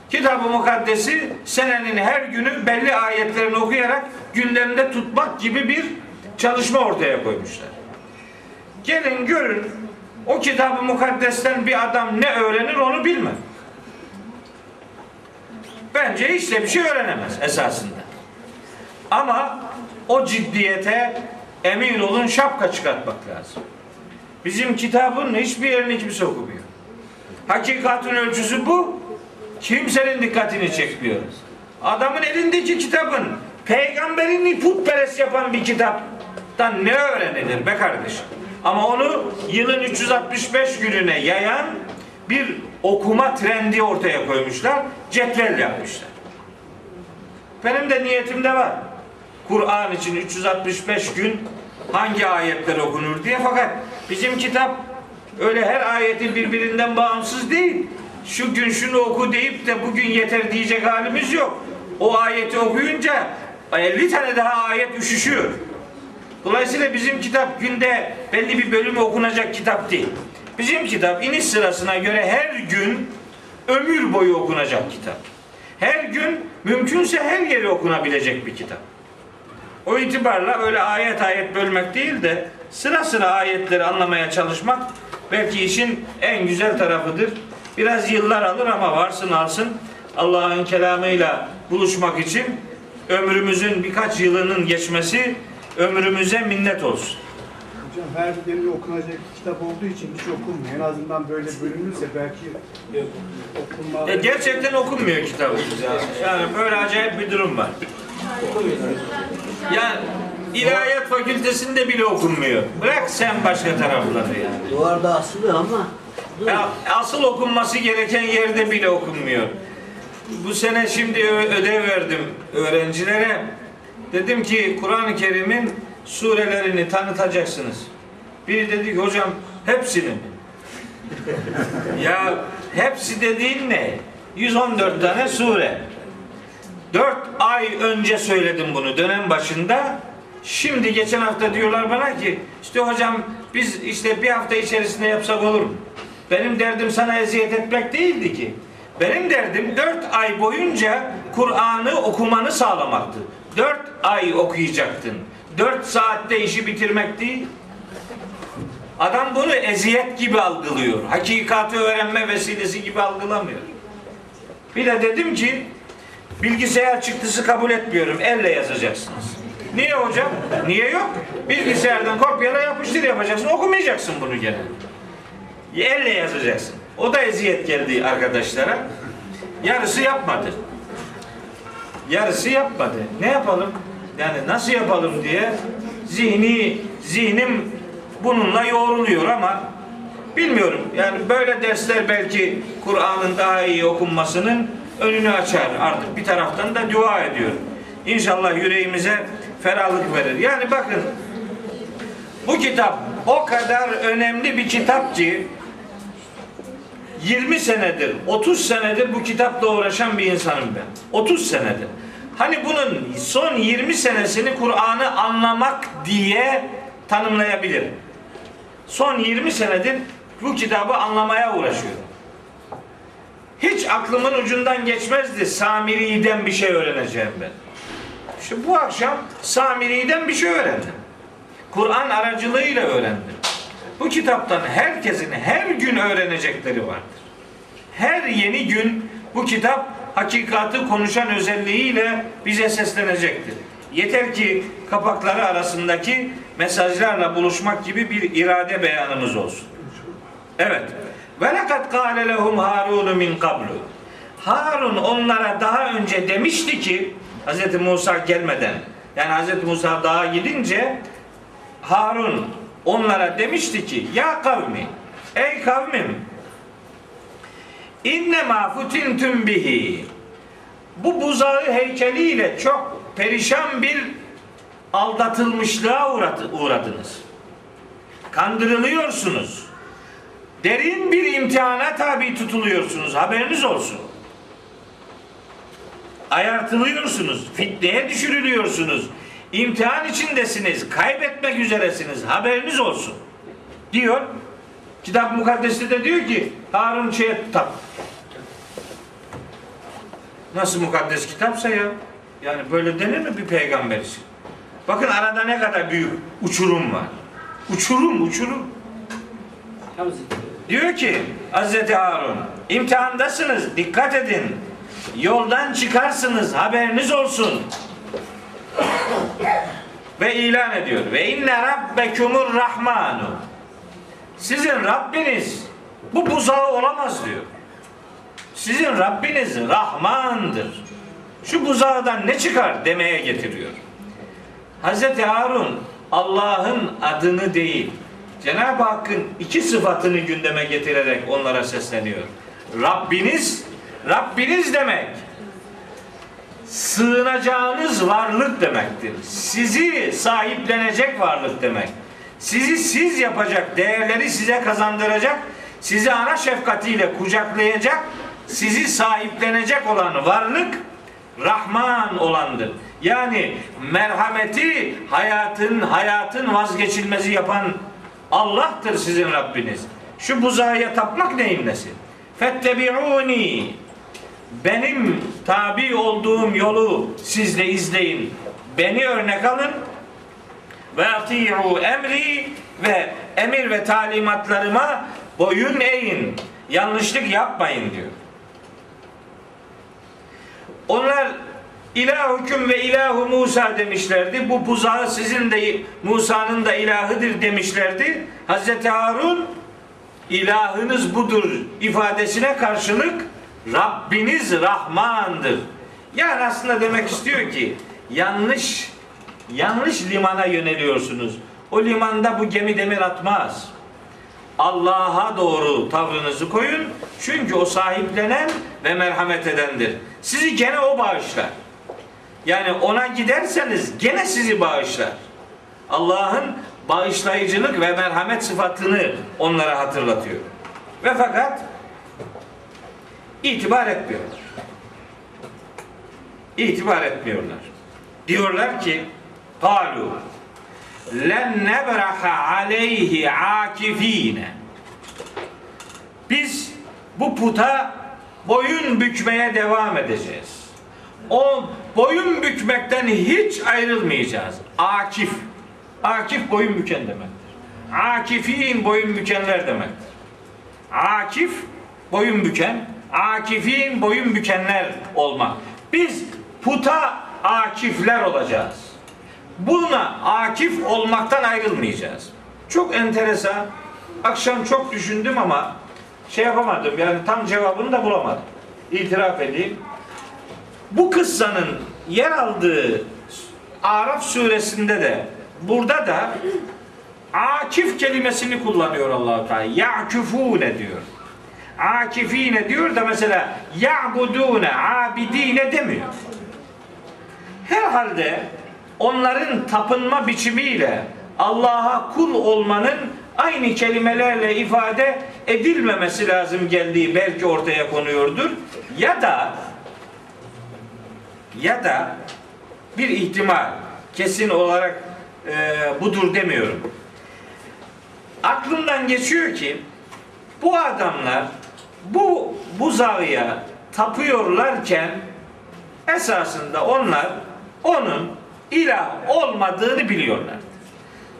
Kitab-ı Mukaddes'i senenin her günü belli ayetlerini okuyarak gündemde tutmak gibi bir çalışma ortaya koymuşlar. Gelin görün o Kitab-ı Mukaddes'ten bir adam ne öğrenir onu bilmem. Bence hiç de bir şey öğrenemez esasında. Ama o ciddiyete emin olun şapka çıkartmak lazım. Bizim kitabın hiçbir yerini kimse okumuyor. Hakikatin ölçüsü bu. Kimsenin dikkatini çekmiyor. Adamın elindeki kitabın peygamberini putperest yapan bir kitaptan ne öğrenilir be kardeşim? Ama onu yılın 365 gününe yayan bir okuma trendi ortaya koymuşlar. Cetvel yapmışlar. Benim de niyetimde var. Kur'an için 365 gün hangi ayetler okunur diye fakat bizim kitap öyle her ayeti birbirinden bağımsız değil. Şu gün şunu oku deyip de bugün yeter diyecek halimiz yok. O ayeti okuyunca 50 tane daha ayet üşüşüyor. Dolayısıyla bizim kitap günde belli bir bölümü okunacak kitap değil. Bizim kitap iniş sırasına göre her gün ömür boyu okunacak kitap. Her gün mümkünse her yeri okunabilecek bir kitap. O itibarla öyle ayet ayet bölmek değil de sıra sıra ayetleri anlamaya çalışmak belki işin en güzel tarafıdır. Biraz yıllar alır ama varsın alsın Allah'ın kelamıyla buluşmak için ömrümüzün birkaç yılının geçmesi ömrümüze minnet olsun. Hocam her birinde okunacak kitap olduğu için hiç okunmuyor. En azından böyle bölünürse belki okunma... Ya gerçekten okunmuyor kitabımız ya. Yani böyle acayip bir durum var. Yani İlahiyat Fakültesinde bile okunmuyor. Bırak sen başka tarafları yani. Duvarda asılı ama Ya asıl okunması gereken yerde bile okunmuyor. Bu sene şimdi ödev verdim öğrencilere. Dedim ki Kur'an-ı Kerim'in surelerini tanıtacaksınız. Biri dedi ki hocam hepsini ya hepsi dediğin ne? 114 tane sure. 4 ay önce söyledim bunu dönem başında. Şimdi geçen hafta diyorlar bana ki işte hocam biz işte bir hafta içerisinde yapsak olur mu? Benim derdim sana eziyet etmek değildi ki. Benim derdim 4 ay boyunca Kur'an'ı okumanı sağlamaktı. 4 ay okuyacaktın. 4 saatte işi bitirmek değil. Adam bunu eziyet gibi algılıyor. Hakikati öğrenme vesilesi gibi algılamıyor. Bir de dedim ki bilgisayar çıktısı kabul etmiyorum. Elle yazacaksınız. Niye hocam? Niye yok? Bilgisayardan kopyala yapıştır yapacaksın. Okumayacaksın bunu gene. Elle yazacaksın. O da eziyet geldi arkadaşlara. Yarısı yapmadı. Yarısı yapmadı. Ne yapalım? Yani nasıl yapalım diye zihni zihnim bununla yoğruluyor ama bilmiyorum. Yani böyle dersler belki Kur'an'ın daha iyi okunmasının önünü açar. Artık bir taraftan da dua ediyorum. İnşallah yüreğimize ferahlık verir. Yani bakın bu kitap o kadar önemli bir kitap ki 20 senedir, 30 senedir bu kitapla uğraşan bir insanım ben. 30 senedir. Hani bunun son 20 senesini Kur'an'ı anlamak diye tanımlayabilirim. Son 20 senedir bu kitabı anlamaya uğraşıyorum. Hiç aklımın ucundan geçmezdi Samiri'den bir şey öğreneceğim ben. İşte bu akşam Samiri'den bir şey öğrendim. Kur'an aracılığıyla öğrendim. Bu kitaptan herkesin her gün öğrenecekleri vardır. Her yeni gün bu kitap hakikati konuşan özelliğiyle bize seslenecektir. Yeter ki kapakları arasındaki mesajlarla buluşmak gibi bir irade beyanımız olsun. Evet. Ve lekad kâle lehum Harun min kablu. Harun onlara daha önce demişti ki Hz. Musa gelmeden yani Hz. Musa dağa gidince Harun onlara demişti ki ya kavmi ey kavmim inne ma futintüm bihi bu buzağı heykeliyle çok perişan bir aldatılmışlığa uğradı- uğradınız. Kandırılıyorsunuz. Derin bir imtihana tabi tutuluyorsunuz. Haberiniz olsun. Ayartılıyorsunuz. Fitneye düşürülüyorsunuz. İmtihan içindesiniz. Kaybetmek üzeresiniz. Haberiniz olsun. Diyor. Kitap mukaddesi de diyor ki Harun şeye tap. Nasıl mukaddes kitapsa ya? Yani böyle denir mi bir peygamber için? Bakın arada ne kadar büyük uçurum var. Uçurum, uçurum. Diyor ki Hazreti Harun imtihandasınız dikkat edin. Yoldan çıkarsınız haberiniz olsun. Ve ilan ediyor. Ve inne rabbekumur rahmanu. Sizin Rabbiniz bu buzağı olamaz diyor. Sizin Rabbiniz Rahmandır. Şu buzağdan ne çıkar demeye getiriyor. Hazreti Harun Allah'ın adını değil, Cenab-ı Hakk'ın iki sıfatını gündeme getirerek onlara sesleniyor. Rabbiniz, Rabbiniz demek sığınacağınız varlık demektir. Sizi sahiplenecek varlık demek. Sizi siz yapacak, değerleri size kazandıracak, sizi ana şefkatiyle kucaklayacak, sizi sahiplenecek olan varlık Rahman olandır. Yani merhameti hayatın hayatın vazgeçilmezi yapan Allah'tır sizin Rabbiniz. Şu buzağıya tapmak neyin nesi? Fettebi'uni benim tabi olduğum yolu siz de izleyin. Beni örnek alın. Ve ati'u emri ve emir ve talimatlarıma boyun eğin. Yanlışlık yapmayın diyor. Onlar ilahüküm ve ilahu Musa demişlerdi. Bu buzağı sizin de Musa'nın da ilahıdır demişlerdi. Hazreti Harun ilahınız budur ifadesine karşılık Rabbiniz Rahmandır. Yani aslında demek istiyor ki yanlış yanlış limana yöneliyorsunuz. O limanda bu gemi demir atmaz. Allah'a doğru tavrınızı koyun. Çünkü o sahiplenen ve merhamet edendir. Sizi gene o bağışlar. Yani ona giderseniz gene sizi bağışlar. Allah'ın bağışlayıcılık ve merhamet sıfatını onlara hatırlatıyor. Ve fakat itibar etmiyorlar. İtibar etmiyorlar. Diyorlar ki Kalu len nebraha aleyhi akifine biz bu puta boyun bükmeye devam edeceğiz. O boyun bükmekten hiç ayrılmayacağız. Akif. Akif boyun büken demektir. Akifin boyun bükenler demektir. Akif boyun büken, akifin boyun bükenler olmak. Biz puta akifler olacağız. Buna akif olmaktan ayrılmayacağız. Çok enteresan. Akşam çok düşündüm ama şey yapamadım. Yani tam cevabını da bulamadım. İtiraf edeyim. Bu kıssanın yer aldığı Araf suresinde de burada da akif kelimesini kullanıyor Allah Teala. Ya'kufune diyor. Akifine diyor da mesela ya'budune, abidine demiyor. Herhalde onların tapınma biçimiyle Allah'a kul olmanın aynı kelimelerle ifade edilmemesi lazım geldiği belki ortaya konuyordur. Ya da ya da bir ihtimal kesin olarak e, budur demiyorum. Aklımdan geçiyor ki bu adamlar bu buzağıya tapıyorlarken esasında onlar onun ilah olmadığını biliyorlar.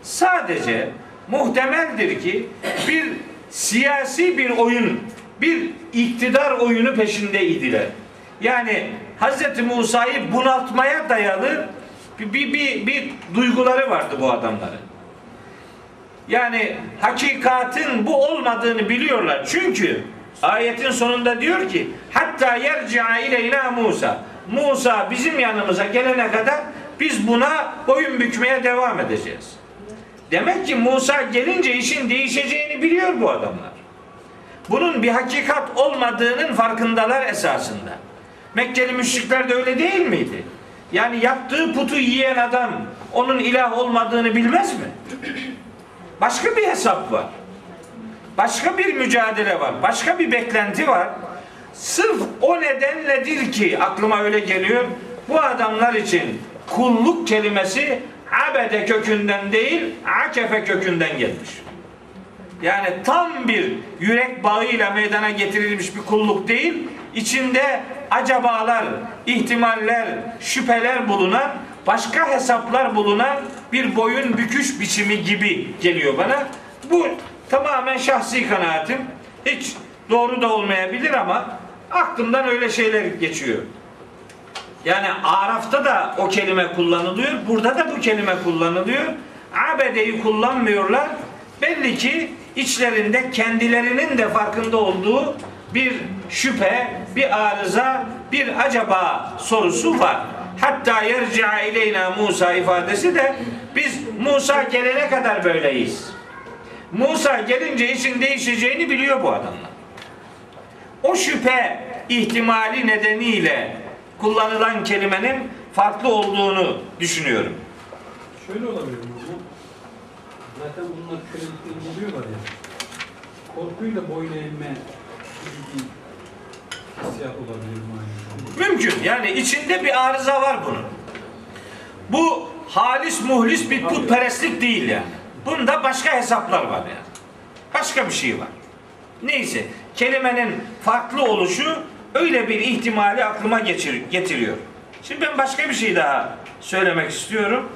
Sadece muhtemeldir ki bir siyasi bir oyun, bir iktidar oyunu peşindeydiler. Yani Hz. Musa'yı bunaltmaya dayalı bir, bir, bir, bir duyguları vardı bu adamların. Yani hakikatin bu olmadığını biliyorlar. Çünkü ayetin sonunda diyor ki hatta yerci'a ileyna Musa. Musa bizim yanımıza gelene kadar biz buna boyun bükmeye devam edeceğiz. Demek ki Musa gelince işin değişeceğini biliyor bu adamlar. Bunun bir hakikat olmadığının farkındalar esasında. Mekkeli müşrikler de öyle değil miydi? Yani yaptığı putu yiyen adam onun ilah olmadığını bilmez mi? Başka bir hesap var. başka bir mücadele var. Başka bir beklenti var. Sırf o nedenledir ki aklıma öyle geliyor. Bu adamlar için kulluk kelimesi abede kökünden değil, akefe kökünden gelmiş. Yani tam bir yürek bağıyla meydana getirilmiş bir kulluk değil, içinde acabalar, ihtimaller, şüpheler bulunan, başka hesaplar bulunan bir boyun büküş biçimi gibi geliyor bana. Bu tamamen şahsi kanaatim. Hiç doğru da olmayabilir ama aklımdan öyle şeyler geçiyor. Yani Araf'ta da o kelime kullanılıyor. Burada da bu kelime kullanılıyor. Abede'yi kullanmıyorlar. Belli ki içlerinde kendilerinin de farkında olduğu bir şüphe, bir arıza, bir acaba sorusu var. Hatta yerci'a ileyna Musa ifadesi de biz Musa gelene kadar böyleyiz. Musa gelince işin değişeceğini biliyor bu adamlar. O şüphe ihtimali nedeniyle kullanılan kelimenin farklı olduğunu düşünüyorum. Şöyle olabilir mi? Zaten bunlar şöyle inceliyorlar ya. Korkuyla boyun eğme Mümkün. Yani içinde bir arıza var bunun. Bu halis muhlis bir putperestlik değil yani. Bunda başka hesaplar var yani. Başka bir şey var. Neyse kelimenin farklı oluşu öyle bir ihtimali aklıma geçir, getiriyor. Şimdi ben başka bir şey daha söylemek istiyorum.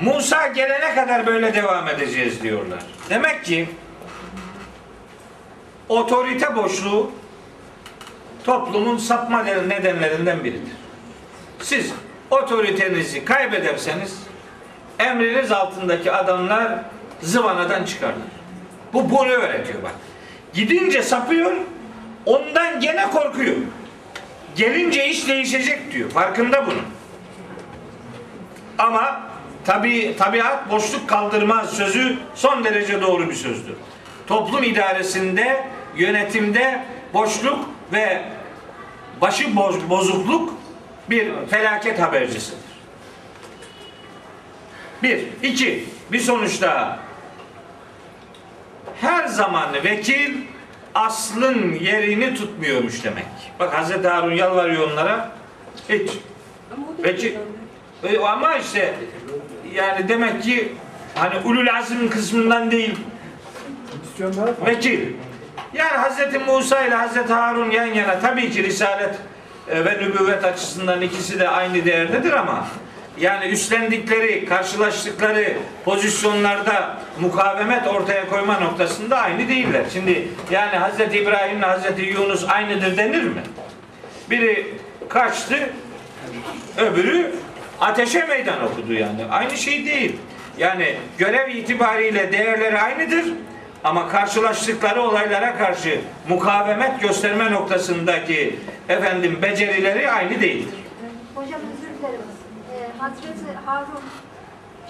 Musa gelene kadar böyle devam edeceğiz diyorlar. Demek ki otorite boşluğu toplumun sapma nedenlerinden biridir. Siz otoritenizi kaybederseniz emriniz altındaki adamlar zıvanadan çıkarlar. Bu bunu öğretiyor bak. Gidince sapıyor, ondan gene korkuyor. Gelince iş değişecek diyor. Farkında bunun. Ama tabi tabiat boşluk kaldırmaz sözü son derece doğru bir sözdür. Toplum idaresinde, yönetimde boşluk ve başı boz, bozukluk bir felaket habercisidir. Bir. iki Bir sonuç daha. Her zaman vekil aslın yerini tutmuyormuş demek. Bak Hazreti Harun yalvarıyor onlara. Hiç. Vekil. E, Ama işte yani demek ki hani ulul azm kısmından değil vekil. Yani Hazreti Musa ile Hazreti Harun yan yana tabii ki risalet e, ve nübüvvet açısından ikisi de aynı değerdedir ama yani üstlendikleri, karşılaştıkları pozisyonlarda mukavemet ortaya koyma noktasında aynı değiller. Şimdi yani Hazreti İbrahim ile Hazreti Yunus aynıdır denir mi? Biri kaçtı, öbürü ateşe meydan okudu yani. Aynı şey değil. Yani görev itibariyle değerleri aynıdır ama karşılaştıkları olaylara karşı mukavemet gösterme noktasındaki efendim becerileri aynı değildir. Hocam özür dilerim. Ee, Hazreti Harun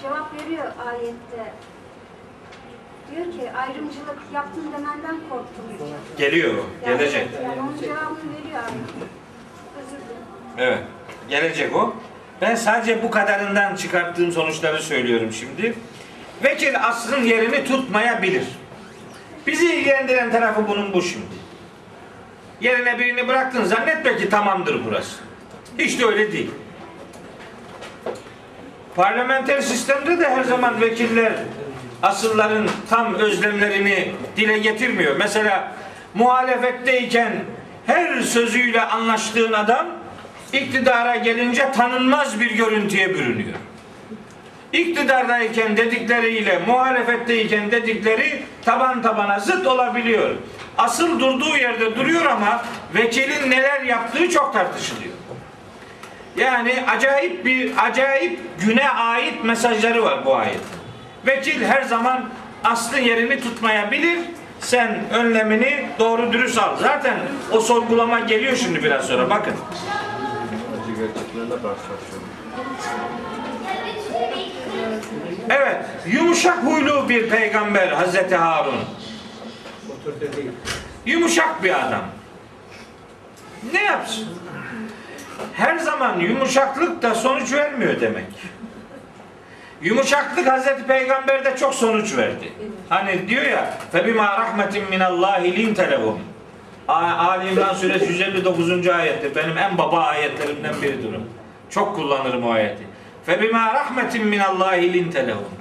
cevap veriyor ayette. Diyor ki ayrımcılık yaptın demenden korktum. Geliyor o, Yani- gelecek. Yani onun cevabını veriyor. Özür dilerim. Evet. Gelecek o. Ben sadece bu kadarından çıkarttığım sonuçları söylüyorum şimdi. Vekil aslın yerini tutmayabilir. Bizi ilgilendiren tarafı bunun bu şimdi. Yerine birini bıraktın zannetme ki tamamdır burası. Hiç de öyle değil. Parlamenter sistemde de her zaman vekiller asılların tam özlemlerini dile getirmiyor. Mesela muhalefetteyken her sözüyle anlaştığın adam iktidara gelince tanınmaz bir görüntüye bürünüyor. İktidardayken dedikleriyle muhalefetteyken dedikleri taban tabana zıt olabiliyor. Asıl durduğu yerde duruyor ama vekilin neler yaptığı çok tartışılıyor. Yani acayip bir acayip güne ait mesajları var bu ayet. Vekil her zaman aslı yerini tutmayabilir. Sen önlemini doğru dürüst al. Zaten o sorgulama geliyor şimdi biraz sonra. Bakın. acı gerçeklerle karşılaşıyorum. Evet, yumuşak huylu bir peygamber Hazreti Harun. Otorite değil. Yumuşak bir adam. Ne yapsın? Her zaman yumuşaklık da sonuç vermiyor demek. Yumuşaklık Hazreti Peygamber'de çok sonuç verdi. Hani diyor ya فَبِمَا رَحْمَةٍ مِنَ اللّٰهِ لِنْتَ لَهُمْ Ali İmran suresi 159. ayettir. Benim en baba ayetlerimden biridir o. Çok kullanırım o ayeti. فَبِمَا رَحْمَةٍ مِنَ اللّٰهِ لِنْتَ لَهُمْ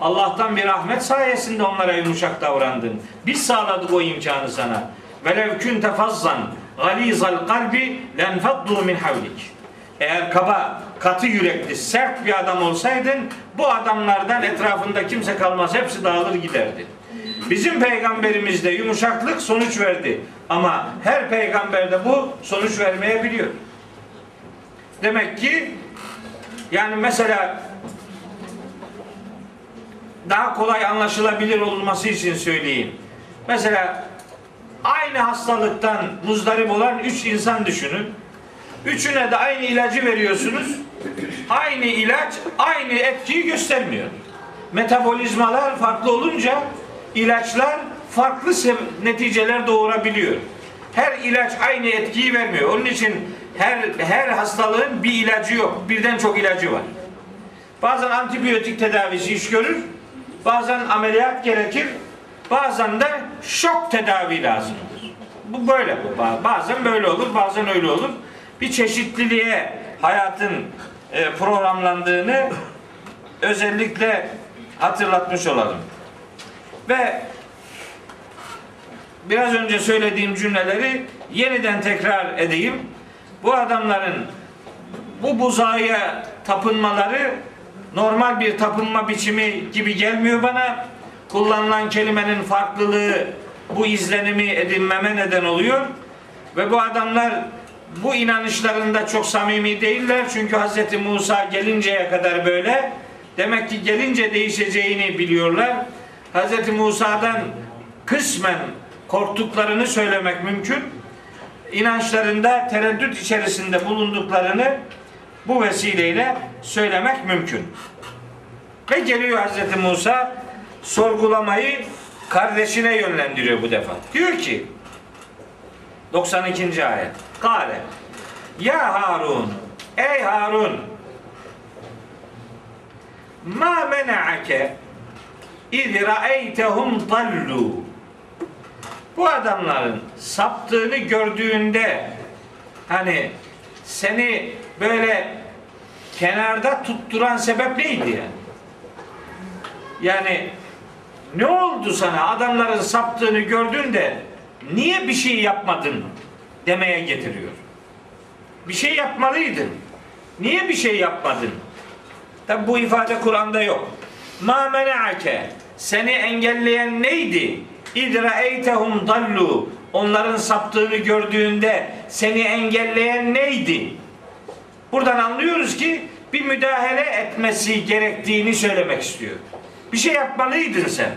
Allah'tan bir rahmet sayesinde onlara yumuşak davrandın. Biz sağladık o imkanı sana. وَلَوْ كُنْتَ فَظَّنْ غَلِيظَ الْقَلْبِ لَنْفَضُّوا مِنْ حَوْلِكِ Eğer kaba, katı yürekli, sert bir adam olsaydın bu adamlardan etrafında kimse kalmaz. Hepsi dağılır giderdi. Bizim peygamberimizde yumuşaklık sonuç verdi. Ama her peygamberde bu sonuç vermeyebiliyor. Demek ki yani mesela daha kolay anlaşılabilir olması için söyleyeyim. Mesela aynı hastalıktan muzdarip olan üç insan düşünün. Üçüne de aynı ilacı veriyorsunuz. Aynı ilaç aynı etkiyi göstermiyor. Metabolizmalar farklı olunca ilaçlar farklı neticeler doğurabiliyor. Her ilaç aynı etkiyi vermiyor. Onun için her her hastalığın bir ilacı yok. Birden çok ilacı var. Bazen antibiyotik tedavisi iş görür. Bazen ameliyat gerekir. Bazen de şok tedavi lazımdır. Bu böyle bu. Ba- Bazen böyle olur, bazen öyle olur. Bir çeşitliliğe hayatın e, programlandığını özellikle hatırlatmış olalım. Ve biraz önce söylediğim cümleleri yeniden tekrar edeyim. Bu adamların bu buzağıya tapınmaları normal bir tapınma biçimi gibi gelmiyor bana. Kullanılan kelimenin farklılığı bu izlenimi edinmeme neden oluyor. Ve bu adamlar bu inanışlarında çok samimi değiller. Çünkü Hz. Musa gelinceye kadar böyle. Demek ki gelince değişeceğini biliyorlar. Hz. Musa'dan kısmen korktuklarını söylemek mümkün. İnançlarında tereddüt içerisinde bulunduklarını bu vesileyle söylemek mümkün. Ve geliyor Hz. Musa sorgulamayı kardeşine yönlendiriyor bu defa. Diyor ki 92. ayet. Kale Ya Harun Ey Harun Ma mena'ake İz ra'eytehum dallu Bu adamların saptığını gördüğünde hani seni böyle kenarda tutturan sebep neydi yani? Yani ne oldu sana adamların saptığını gördün de niye bir şey yapmadın demeye getiriyor. Bir şey yapmalıydın. Niye bir şey yapmadın? Tabi bu ifade Kur'an'da yok. Ma mena'ake seni engelleyen neydi? İdra'eytehum dallu onların saptığını gördüğünde seni engelleyen neydi? Buradan anlıyoruz ki bir müdahale etmesi gerektiğini söylemek istiyor. Bir şey yapmalıydın sen.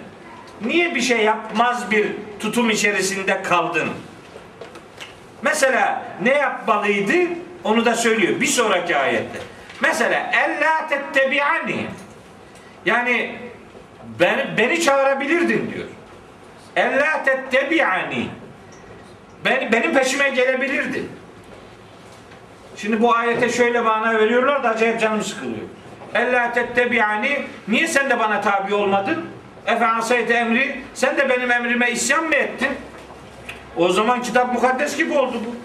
Niye bir şey yapmaz bir tutum içerisinde kaldın? Mesela ne yapmalıydı? Onu da söylüyor bir sonraki ayette. Mesela ella tettebi'ani. Yani beni, beni çağırabilirdin diyor. Ella tettebi'ani. Ben, benim peşime gelebilirdin. Şimdi bu ayete şöyle bana veriyorlar da acayip canım sıkılıyor. Ella tettebi'ani. Niye sen de bana tabi olmadın? Efe asayte emri. Sen de benim emrime isyan mı ettin? O zaman kitap mukaddes gibi oldu bu.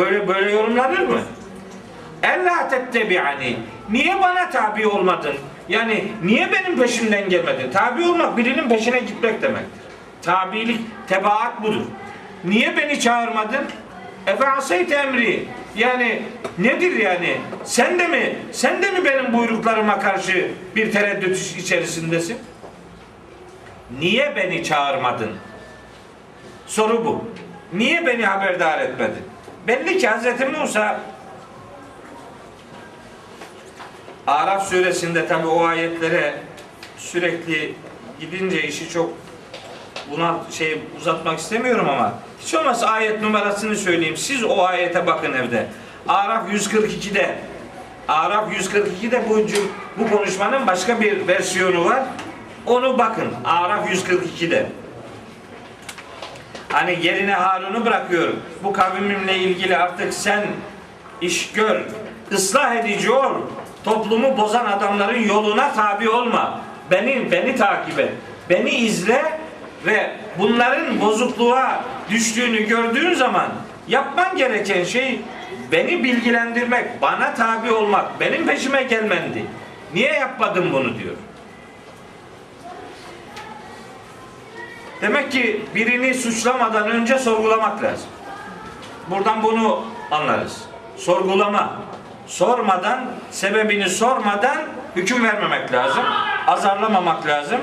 Böyle böyle yorumlanır mı? Ella tettebi'ani. Niye bana tabi olmadın? Yani niye benim peşimden gelmedin? Tabi olmak birinin peşine gitmek demektir. Tabilik, tebaat budur. Niye beni çağırmadın? Efe asayt emri. Yani nedir yani? Sen de mi? Sen de mi benim buyruklarıma karşı bir tereddüt içerisindesin? Niye beni çağırmadın? Soru bu. Niye beni haberdar etmedin? Belli ki Hz. Musa Araf suresinde tabi o ayetlere sürekli gidince işi çok buna şey uzatmak istemiyorum ama hiç olmazsa ayet numarasını söyleyeyim. Siz o ayete bakın evde. Araf 142'de Araf 142'de bu, bu konuşmanın başka bir versiyonu var. Onu bakın. Araf 142'de. Hani yerine Harun'u bırakıyorum. Bu kavmimle ilgili artık sen iş gör. ıslah edici ol. toplumu bozan adamların yoluna tabi olma. Beni beni takip et. Beni izle ve bunların bozukluğa düştüğünü gördüğün zaman yapman gereken şey beni bilgilendirmek, bana tabi olmak, benim peşime gelmendi. Niye yapmadın bunu diyor. Demek ki birini suçlamadan önce sorgulamak lazım. Buradan bunu anlarız. Sorgulama. Sormadan, sebebini sormadan hüküm vermemek lazım. Azarlamamak lazım.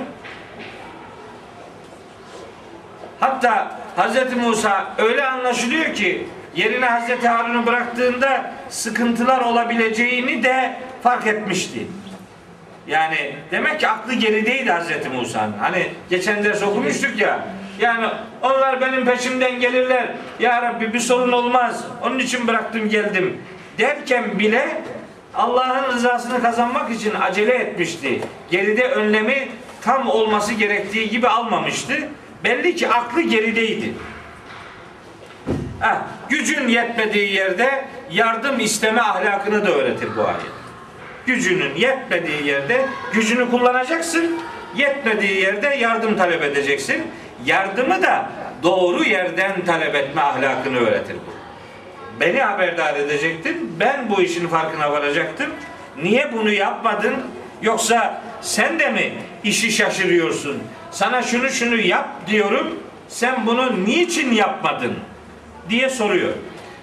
Hatta Hz. Musa öyle anlaşılıyor ki yerine Hz. Harun'u bıraktığında sıkıntılar olabileceğini de fark etmişti. Yani demek ki aklı gerideydi Hz. Musa'nın. Hani geçen ders okumuştuk ya. Yani onlar benim peşimden gelirler. Ya Rabbi bir sorun olmaz. Onun için bıraktım geldim. Derken bile Allah'ın rızasını kazanmak için acele etmişti. Geride önlemi tam olması gerektiği gibi almamıştı. Belli ki aklı gerideydi. Heh, gücün yetmediği yerde yardım isteme ahlakını da öğretir bu ayet gücünün yetmediği yerde gücünü kullanacaksın. Yetmediği yerde yardım talep edeceksin. Yardımı da doğru yerden talep etme ahlakını öğretir bu. Beni haberdar edecektin. Ben bu işin farkına varacaktım. Niye bunu yapmadın? Yoksa sen de mi işi şaşırıyorsun? Sana şunu şunu yap diyorum. Sen bunu niçin yapmadın? diye soruyor.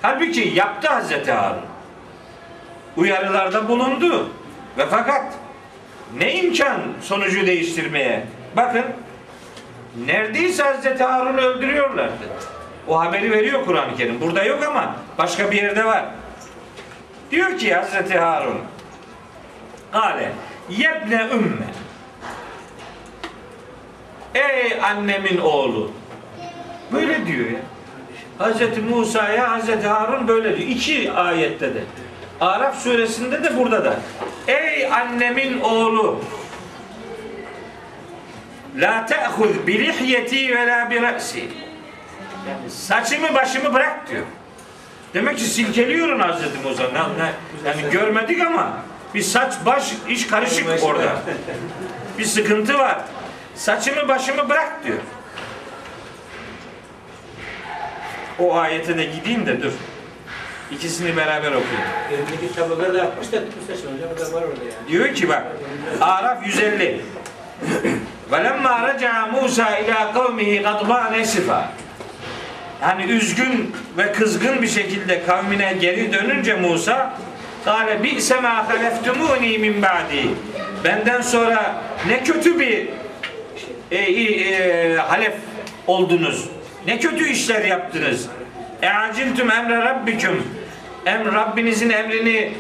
Halbuki yaptı Hazreti Harun uyarılarda bulundu. Ve fakat ne imkan sonucu değiştirmeye? Bakın neredeyse Hazreti Harun'u öldürüyorlardı. O haberi veriyor Kur'an-ı Kerim. Burada yok ama başka bir yerde var. Diyor ki Hazreti Harun Kale yebne ümme Ey annemin oğlu Böyle diyor ya. Hazreti Musa'ya Hazreti Harun böyle diyor. İki ayette de. Araf suresinde de burada da. Ey annemin oğlu La te'huz bi lihyeti ve la bi ra'si. Yani saçımı başımı bırak diyor. Demek ki silkeliyorsun Hazreti Musa. Ne- Yani görmedik ama bir saç baş iş karışık orada. Bir sıkıntı var. Saçımı başımı bırak diyor. O ayete de gideyim de dur. İkisini beraber okuyayım. Elimdeki tabloları da yapmış da tutmuş hocam. O da var orada yani. Diyor ki bak Araf 150 Velemma reca Musa ila kavmihi gadban esifa Yani üzgün ve kızgın bir şekilde kavmine geri dönünce Musa Kale bi'se ma haleftumuni min ba'di Benden sonra ne kötü bir e, e, halef oldunuz. Ne kötü işler yaptınız. E'aciltum emre rabbiküm. Em Rabbinizin emrini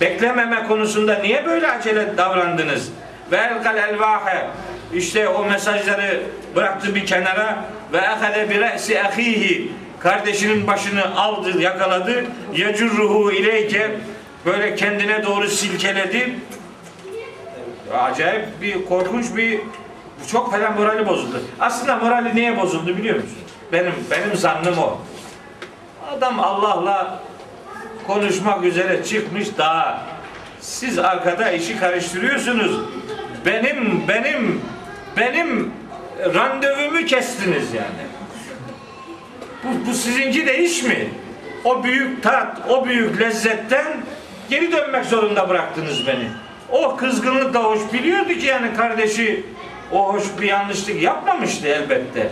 beklememe konusunda niye böyle acele davrandınız? Ve elkal elvahe işte o mesajları bıraktı bir kenara ve ehade bi re'si ahihi kardeşinin başını aldı, yakaladı. Yecurruhu ileyke böyle kendine doğru silkeledi. Acayip bir korkunç bir çok falan morali bozuldu. Aslında morali niye bozuldu biliyor musun? Benim benim zannım o. Adam Allah'la konuşmak üzere çıkmış daha siz arkada işi karıştırıyorsunuz. Benim benim benim randevumu kestiniz yani. Bu, bu sizinki de iş mi? O büyük tat, o büyük lezzetten geri dönmek zorunda bıraktınız beni. O kızgınlık da hoş biliyordu ki yani kardeşi o hoş bir yanlışlık yapmamıştı elbette.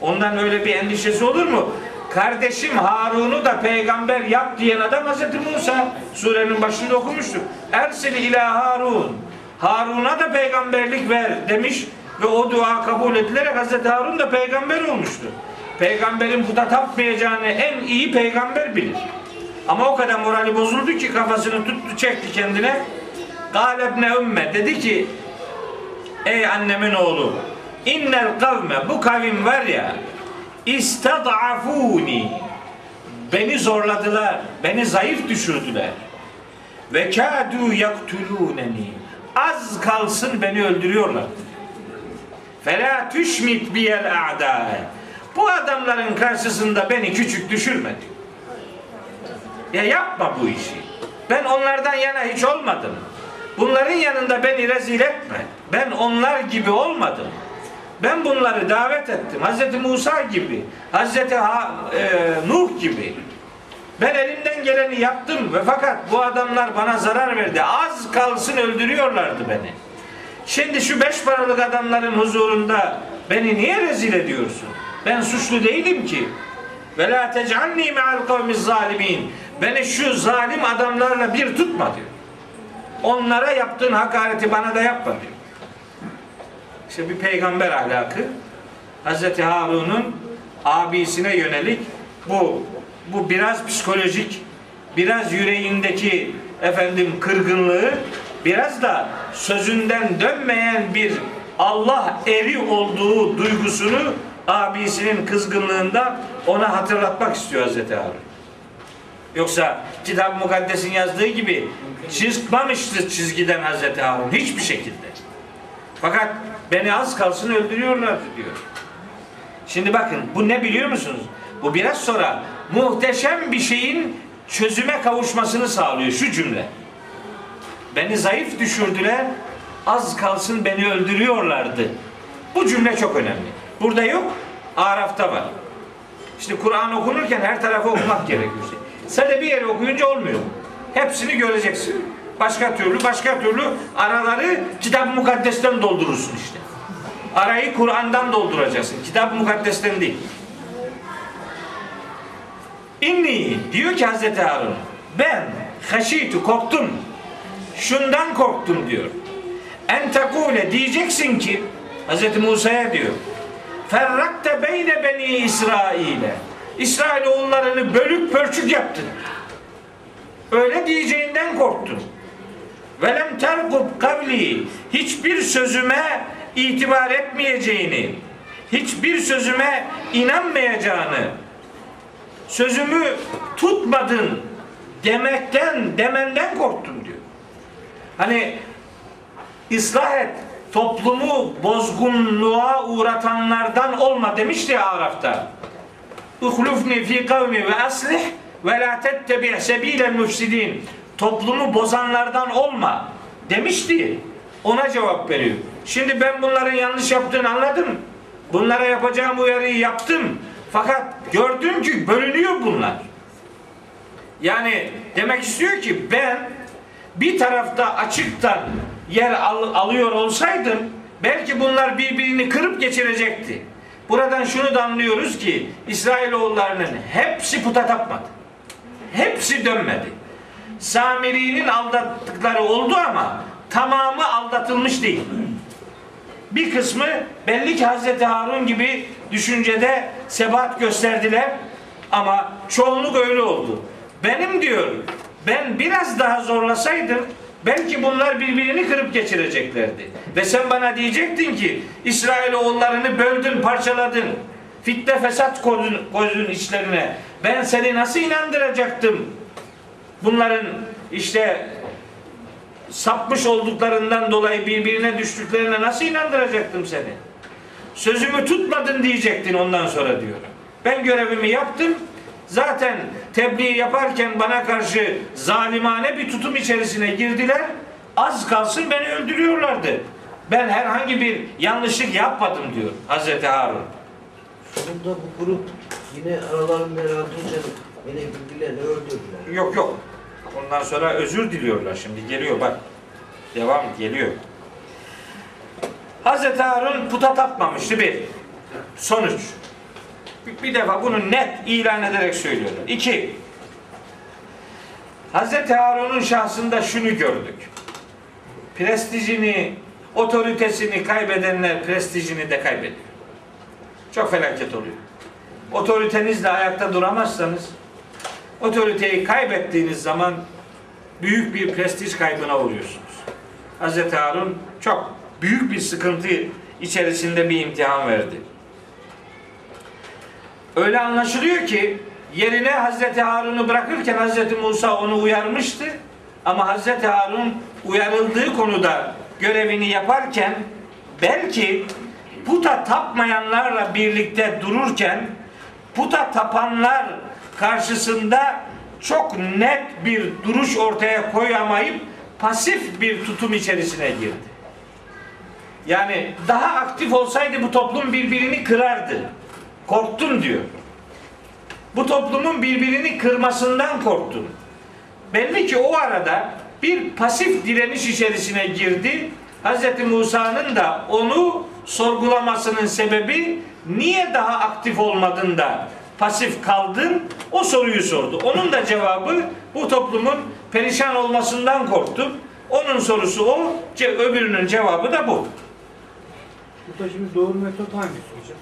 Ondan öyle bir endişesi olur mu? Kardeşim Harun'u da peygamber yap diyen adam Hazreti Musa. Surenin başında okumuştuk. Ersili ila Harun. Harun'a da peygamberlik ver demiş ve o dua kabul edilerek Hazreti Harun da peygamber olmuştu. Peygamberin puta tapmayacağını en iyi peygamber bilir. Ama o kadar morali bozuldu ki kafasını tuttu çekti kendine. Galebne ümme dedi ki Ey annemin oğlu innel kavme bu kavim var ya istad'afuni. Beni zorladılar beni zayıf düşürdüler. Ve kâdû yaktulûneni. Az kalsın beni öldürüyorlar. Felâ tüşmit biyel a'dâe bu adamların karşısında beni küçük düşürme. Ya yapma bu işi. Ben onlardan yana hiç olmadım. Bunların yanında beni rezil etme. Ben onlar gibi olmadım. Ben bunları davet ettim. Hz. Musa gibi, Hz. E, Nuh gibi. Ben elimden geleni yaptım ve fakat bu adamlar bana zarar verdi. Az kalsın öldürüyorlardı beni. Şimdi şu beş paralık adamların huzurunda beni niye rezil ediyorsun? Ben suçlu değilim ki. Ve la tec'alni me'al kavmiz zalimin. Beni şu zalim adamlarla bir tutma diyor. Onlara yaptığın hakareti bana da yapma diyor. İşte bir peygamber ahlakı Hz. Harun'un abisine yönelik bu bu biraz psikolojik biraz yüreğindeki efendim kırgınlığı biraz da sözünden dönmeyen bir Allah eri olduğu duygusunu abisinin kızgınlığında ona hatırlatmak istiyor Hz. Harun. Yoksa Kitab-ı Mukaddes'in yazdığı gibi çıkmamıştı çizgiden Hz. Harun hiçbir şekilde. Fakat beni az kalsın öldürüyorlardı diyor. Şimdi bakın bu ne biliyor musunuz? Bu biraz sonra muhteşem bir şeyin çözüme kavuşmasını sağlıyor şu cümle. Beni zayıf düşürdüler, az kalsın beni öldürüyorlardı. Bu cümle çok önemli. Burada yok, Araf'ta var. İşte Kur'an okunurken her tarafı okumak gerekiyor. Sadece bir yere okuyunca olmuyor. Hepsini göreceksin. Başka türlü, başka türlü araları kitap-ı mukaddesten doldurursun işte. Arayı Kur'an'dan dolduracaksın. Kitap-ı mukaddesten değil. İnni diyor ki Hazreti Harun ben haşitu korktum. Şundan korktum diyor. En tekule diyeceksin ki Hazreti Musa'ya diyor. Ferrakte beyne beni İsrail'e. İsrail oğullarını bölük pörçük yaptın. Öyle diyeceğinden korktum. Velem terkub kavli hiçbir sözüme itibar etmeyeceğini, hiçbir sözüme inanmayacağını, sözümü tutmadın demekten, demenden korktum diyor. Hani ıslah et, toplumu bozgunluğa uğratanlardan olma demişti ya Araf'ta. Uhlufni fi kavmi ve aslih ve la tettebi' sebilen müfsidin. Toplumu bozanlardan olma demişti. Ona cevap veriyor. Şimdi ben bunların yanlış yaptığını anladım. Bunlara yapacağım uyarıyı yaptım. Fakat gördüm ki bölünüyor bunlar. Yani demek istiyor ki ben bir tarafta açıktan yer al- alıyor olsaydım belki bunlar birbirini kırıp geçirecekti. Buradan şunu da anlıyoruz ki İsrailoğullarının hepsi puta tapmadı. Hepsi dönmedi. Samiri'nin aldattıkları oldu ama tamamı aldatılmış değil. Bir kısmı belli ki Hazreti Harun gibi düşüncede sebat gösterdiler ama çoğunluk öyle oldu. Benim diyor ben biraz daha zorlasaydım belki bunlar birbirini kırıp geçireceklerdi. Ve sen bana diyecektin ki İsrailoğullarını böldün, parçaladın. Fitne fesat koydun, koydun içlerine. Ben seni nasıl inandıracaktım? Bunların işte sapmış olduklarından dolayı birbirine düştüklerine nasıl inandıracaktım seni? Sözümü tutmadın diyecektin ondan sonra diyor. Ben görevimi yaptım. Zaten tebliğ yaparken bana karşı zalimane bir tutum içerisine girdiler. Az kalsın beni öldürüyorlardı. Ben herhangi bir yanlışlık yapmadım diyor Hazreti Harun. Sonunda bu grup yine aralarında radyoca beni birbirlerini öldürdüler. Yok yok. Ondan sonra özür diliyorlar şimdi. Geliyor bak. Devam geliyor. Hazreti Harun puta tapmamıştı bir. Sonuç. Bir, defa bunu net ilan ederek söylüyorlar. İki. Hazreti Harun'un şahsında şunu gördük. Prestijini, otoritesini kaybedenler prestijini de kaybediyor. Çok felaket oluyor. Otoritenizle ayakta duramazsanız otoriteyi kaybettiğiniz zaman büyük bir prestij kaybına uğruyorsunuz. Hz. Harun çok büyük bir sıkıntı içerisinde bir imtihan verdi. Öyle anlaşılıyor ki yerine Hz. Harun'u bırakırken Hz. Musa onu uyarmıştı. Ama Hz. Harun uyarıldığı konuda görevini yaparken belki puta tapmayanlarla birlikte dururken puta tapanlar karşısında çok net bir duruş ortaya koyamayıp pasif bir tutum içerisine girdi. Yani daha aktif olsaydı bu toplum birbirini kırardı. Korktum diyor. Bu toplumun birbirini kırmasından korktum. Belli ki o arada bir pasif direniş içerisine girdi. Hz. Musa'nın da onu sorgulamasının sebebi niye daha aktif olmadın da pasif kaldın? O soruyu sordu. Onun da cevabı bu toplumun perişan olmasından korktum. Onun sorusu o, ce- öbürünün cevabı da bu. Burada şimdi doğru metot hangisi hocam?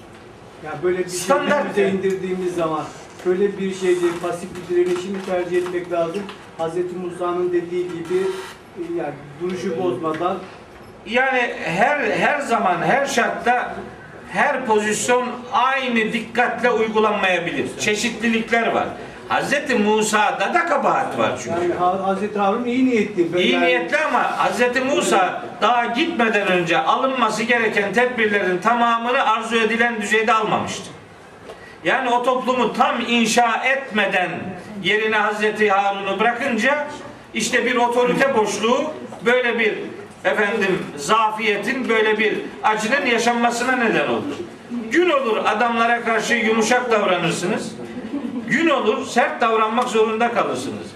Yani böyle bir Standart. şey indirdiğimiz zaman böyle bir şeyde pasif bir direnişi mi tercih etmek lazım? Hz. Musa'nın dediği gibi e, yani duruşu bozmadan Yani her her zaman her şartta her pozisyon aynı dikkatle uygulanmayabilir. Çeşitlilikler var. Hz. Musa'da da kabahat var çünkü. yani Hz. Harun iyi niyetli. Ben İyi yani- niyetli ama Hz. Musa daha gitmeden önce alınması gereken tedbirlerin tamamını arzu edilen düzeyde almamıştı. Yani o toplumu tam inşa etmeden yerine Hz. Harun'u bırakınca işte bir otorite boşluğu böyle bir efendim zafiyetin böyle bir acının yaşanmasına neden oldu. Gün olur adamlara karşı yumuşak davranırsınız. Gün olur sert davranmak zorunda kalırsınız.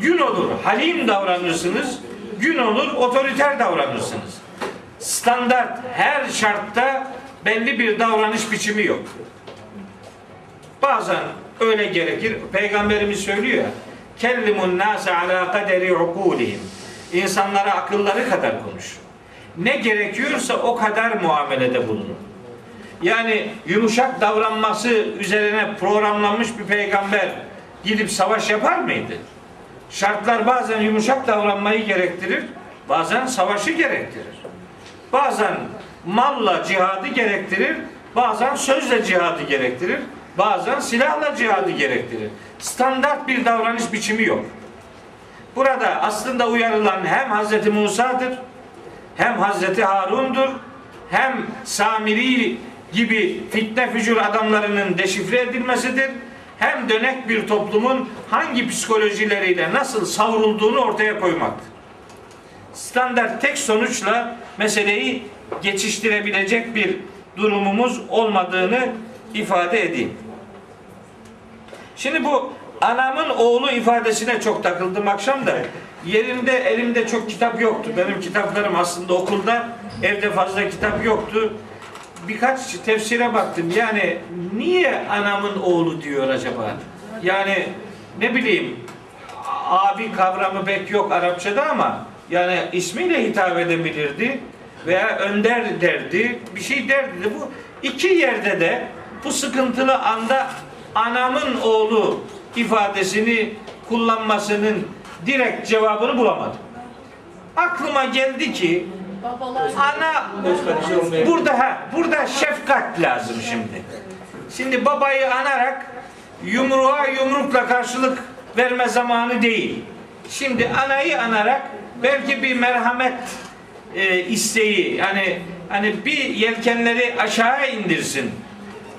Gün olur halim davranırsınız. Gün olur otoriter davranırsınız. Standart her şartta belli bir davranış biçimi yok. Bazen öyle gerekir. Peygamberimiz söylüyor. Kellimun nase ala kaderi ukulihim. İnsanlara akılları kadar konuş. Ne gerekiyorsa o kadar muamelede bulunun. Yani yumuşak davranması üzerine programlanmış bir peygamber gidip savaş yapar mıydı? Şartlar bazen yumuşak davranmayı gerektirir, bazen savaşı gerektirir. Bazen malla cihadı gerektirir, bazen sözle cihadı gerektirir, bazen silahla cihadı gerektirir. Standart bir davranış biçimi yok. Burada aslında uyarılan hem Hz. Musa'dır, hem Hz. Harun'dur, hem Samiri gibi fitne fücur adamlarının deşifre edilmesidir, hem dönek bir toplumun hangi psikolojileriyle nasıl savrulduğunu ortaya koymaktır. Standart tek sonuçla meseleyi geçiştirebilecek bir durumumuz olmadığını ifade edeyim. Şimdi bu anamın oğlu ifadesine çok takıldım akşam da. Yerinde elimde çok kitap yoktu. Benim kitaplarım aslında okulda. Evde fazla kitap yoktu. Birkaç tefsire baktım. Yani niye anamın oğlu diyor acaba? Yani ne bileyim abi kavramı pek yok Arapçada ama yani ismiyle hitap edebilirdi veya önder derdi bir şey derdi. Bu iki yerde de bu sıkıntılı anda anamın oğlu ifadesini kullanmasının direkt cevabını bulamadım. Aklıma geldi ki ana burada ha burada şefkat lazım şimdi. Şimdi babayı anarak yumruğa yumrukla karşılık verme zamanı değil. Şimdi anayı anarak belki bir merhamet e, isteği yani hani bir yelkenleri aşağı indirsin.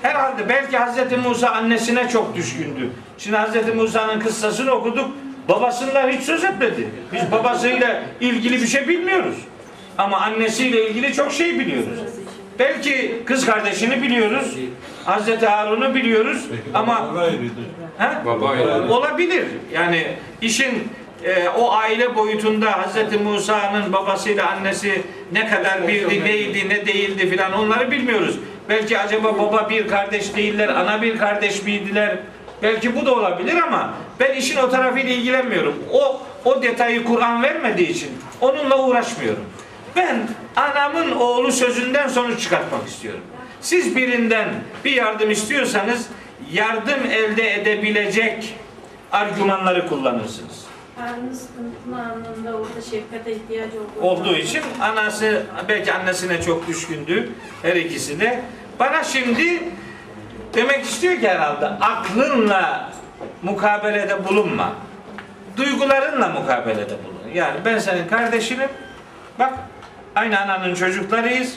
Herhalde belki Hz. Musa annesine çok düşkündü. Şimdi Hz. Musa'nın kıssasını okuduk. Babasından hiç söz etmedi. Biz babasıyla ilgili bir şey bilmiyoruz. Ama annesiyle ilgili çok şey biliyoruz. Belki kız kardeşini biliyoruz. Hz. Harun'u biliyoruz. Ama Ha? Olabilir. Yani işin e, o aile boyutunda Hz. Musa'nın babasıyla annesi ne kadar birdi, neydi, ne değildi filan onları bilmiyoruz. Belki acaba baba bir kardeş değiller, ana bir kardeş miydiler? Belki bu da olabilir ama ben işin o tarafıyla ilgilenmiyorum. O o detayı Kur'an vermediği için onunla uğraşmıyorum. Ben anamın oğlu sözünden sonuç çıkartmak istiyorum. Siz birinden bir yardım istiyorsanız yardım elde edebilecek argümanları kullanırsınız. Harun sıkıntılı anında orada şefkate ihtiyacı olduğu Olduğu için anası belki annesine çok düşkündü her ikisi de. Bana şimdi demek istiyor ki herhalde aklınla mukabelede bulunma. Duygularınla mukabelede bulun. Yani ben senin kardeşinim. Bak aynı ananın çocuklarıyız.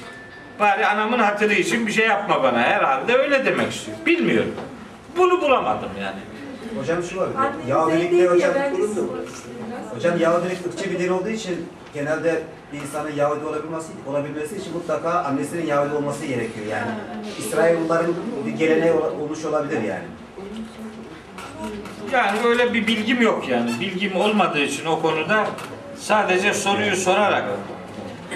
Bari anamın hatırı için bir şey yapma bana. Herhalde öyle demek istiyor. Bilmiyorum. Bunu bulamadım yani. Hocam şu var. Yahudilikte değil hocam, istedim. hocam Yahudilik ırkçı bir din olduğu için genelde bir insanın Yahudi olabilmesi, olabilmesi için mutlaka annesinin Yahudi olması gerekiyor yani. İsrailoğulların bir geleneği olmuş olabilir yani. Yani öyle bir bilgim yok yani. Bilgim olmadığı için o konuda sadece soruyu sorarak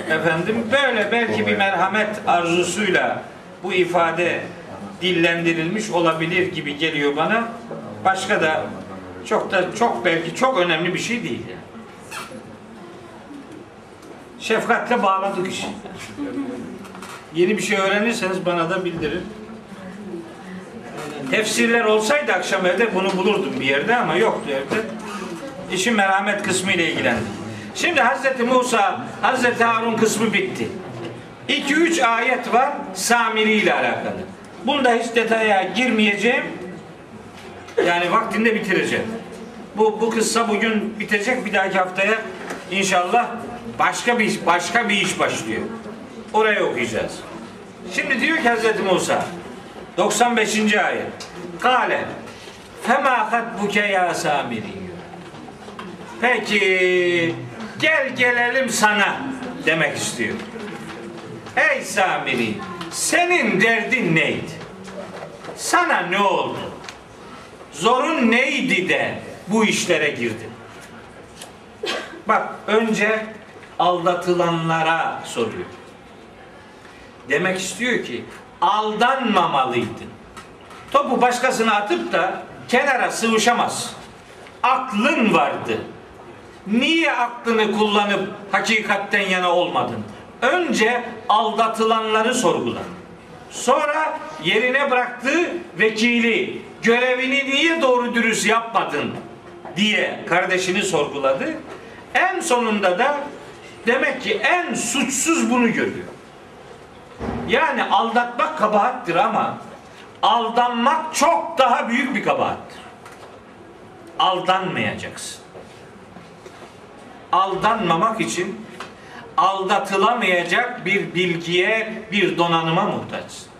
efendim böyle belki bir merhamet arzusuyla bu ifade dillendirilmiş olabilir gibi geliyor bana. Başka da çok da çok belki çok önemli bir şey değil yani. Şefkatle bağladık işi. Yeni bir şey öğrenirseniz bana da bildirin. Tefsirler olsaydı akşam evde bunu bulurdum bir yerde ama yoktu evde. İşin merhamet kısmı ile ilgilendim. Şimdi Hazreti Musa, Hazreti Harun kısmı bitti. 2-3 ayet var Samiri ile alakalı. Bunda hiç detaya girmeyeceğim. Yani vaktinde bitireceğim. Bu, bu kıssa bugün bitecek. Bir dahaki haftaya inşallah başka bir başka bir iş başlıyor. Orayı okuyacağız. Şimdi diyor ki Hazreti Musa 95. ayet. Kale Fema hatbuke ya Samiri. Peki gel gelelim sana demek istiyor. Ey Samiri senin derdin neydi? Sana ne oldu? Zorun neydi de bu işlere girdin? Bak önce aldatılanlara soruyor. Demek istiyor ki aldanmamalıydın. Topu başkasına atıp da kenara sıvışamaz. Aklın vardı. Niye aklını kullanıp hakikatten yana olmadın? Önce aldatılanları sorgula. Sonra yerine bıraktığı vekili, görevini niye doğru dürüst yapmadın diye kardeşini sorguladı. En sonunda da demek ki en suçsuz bunu görüyor. Yani aldatmak kabahattir ama aldanmak çok daha büyük bir kabahattir. Aldanmayacaksın. Aldanmamak için aldatılamayacak bir bilgiye, bir donanıma muhtaçsın.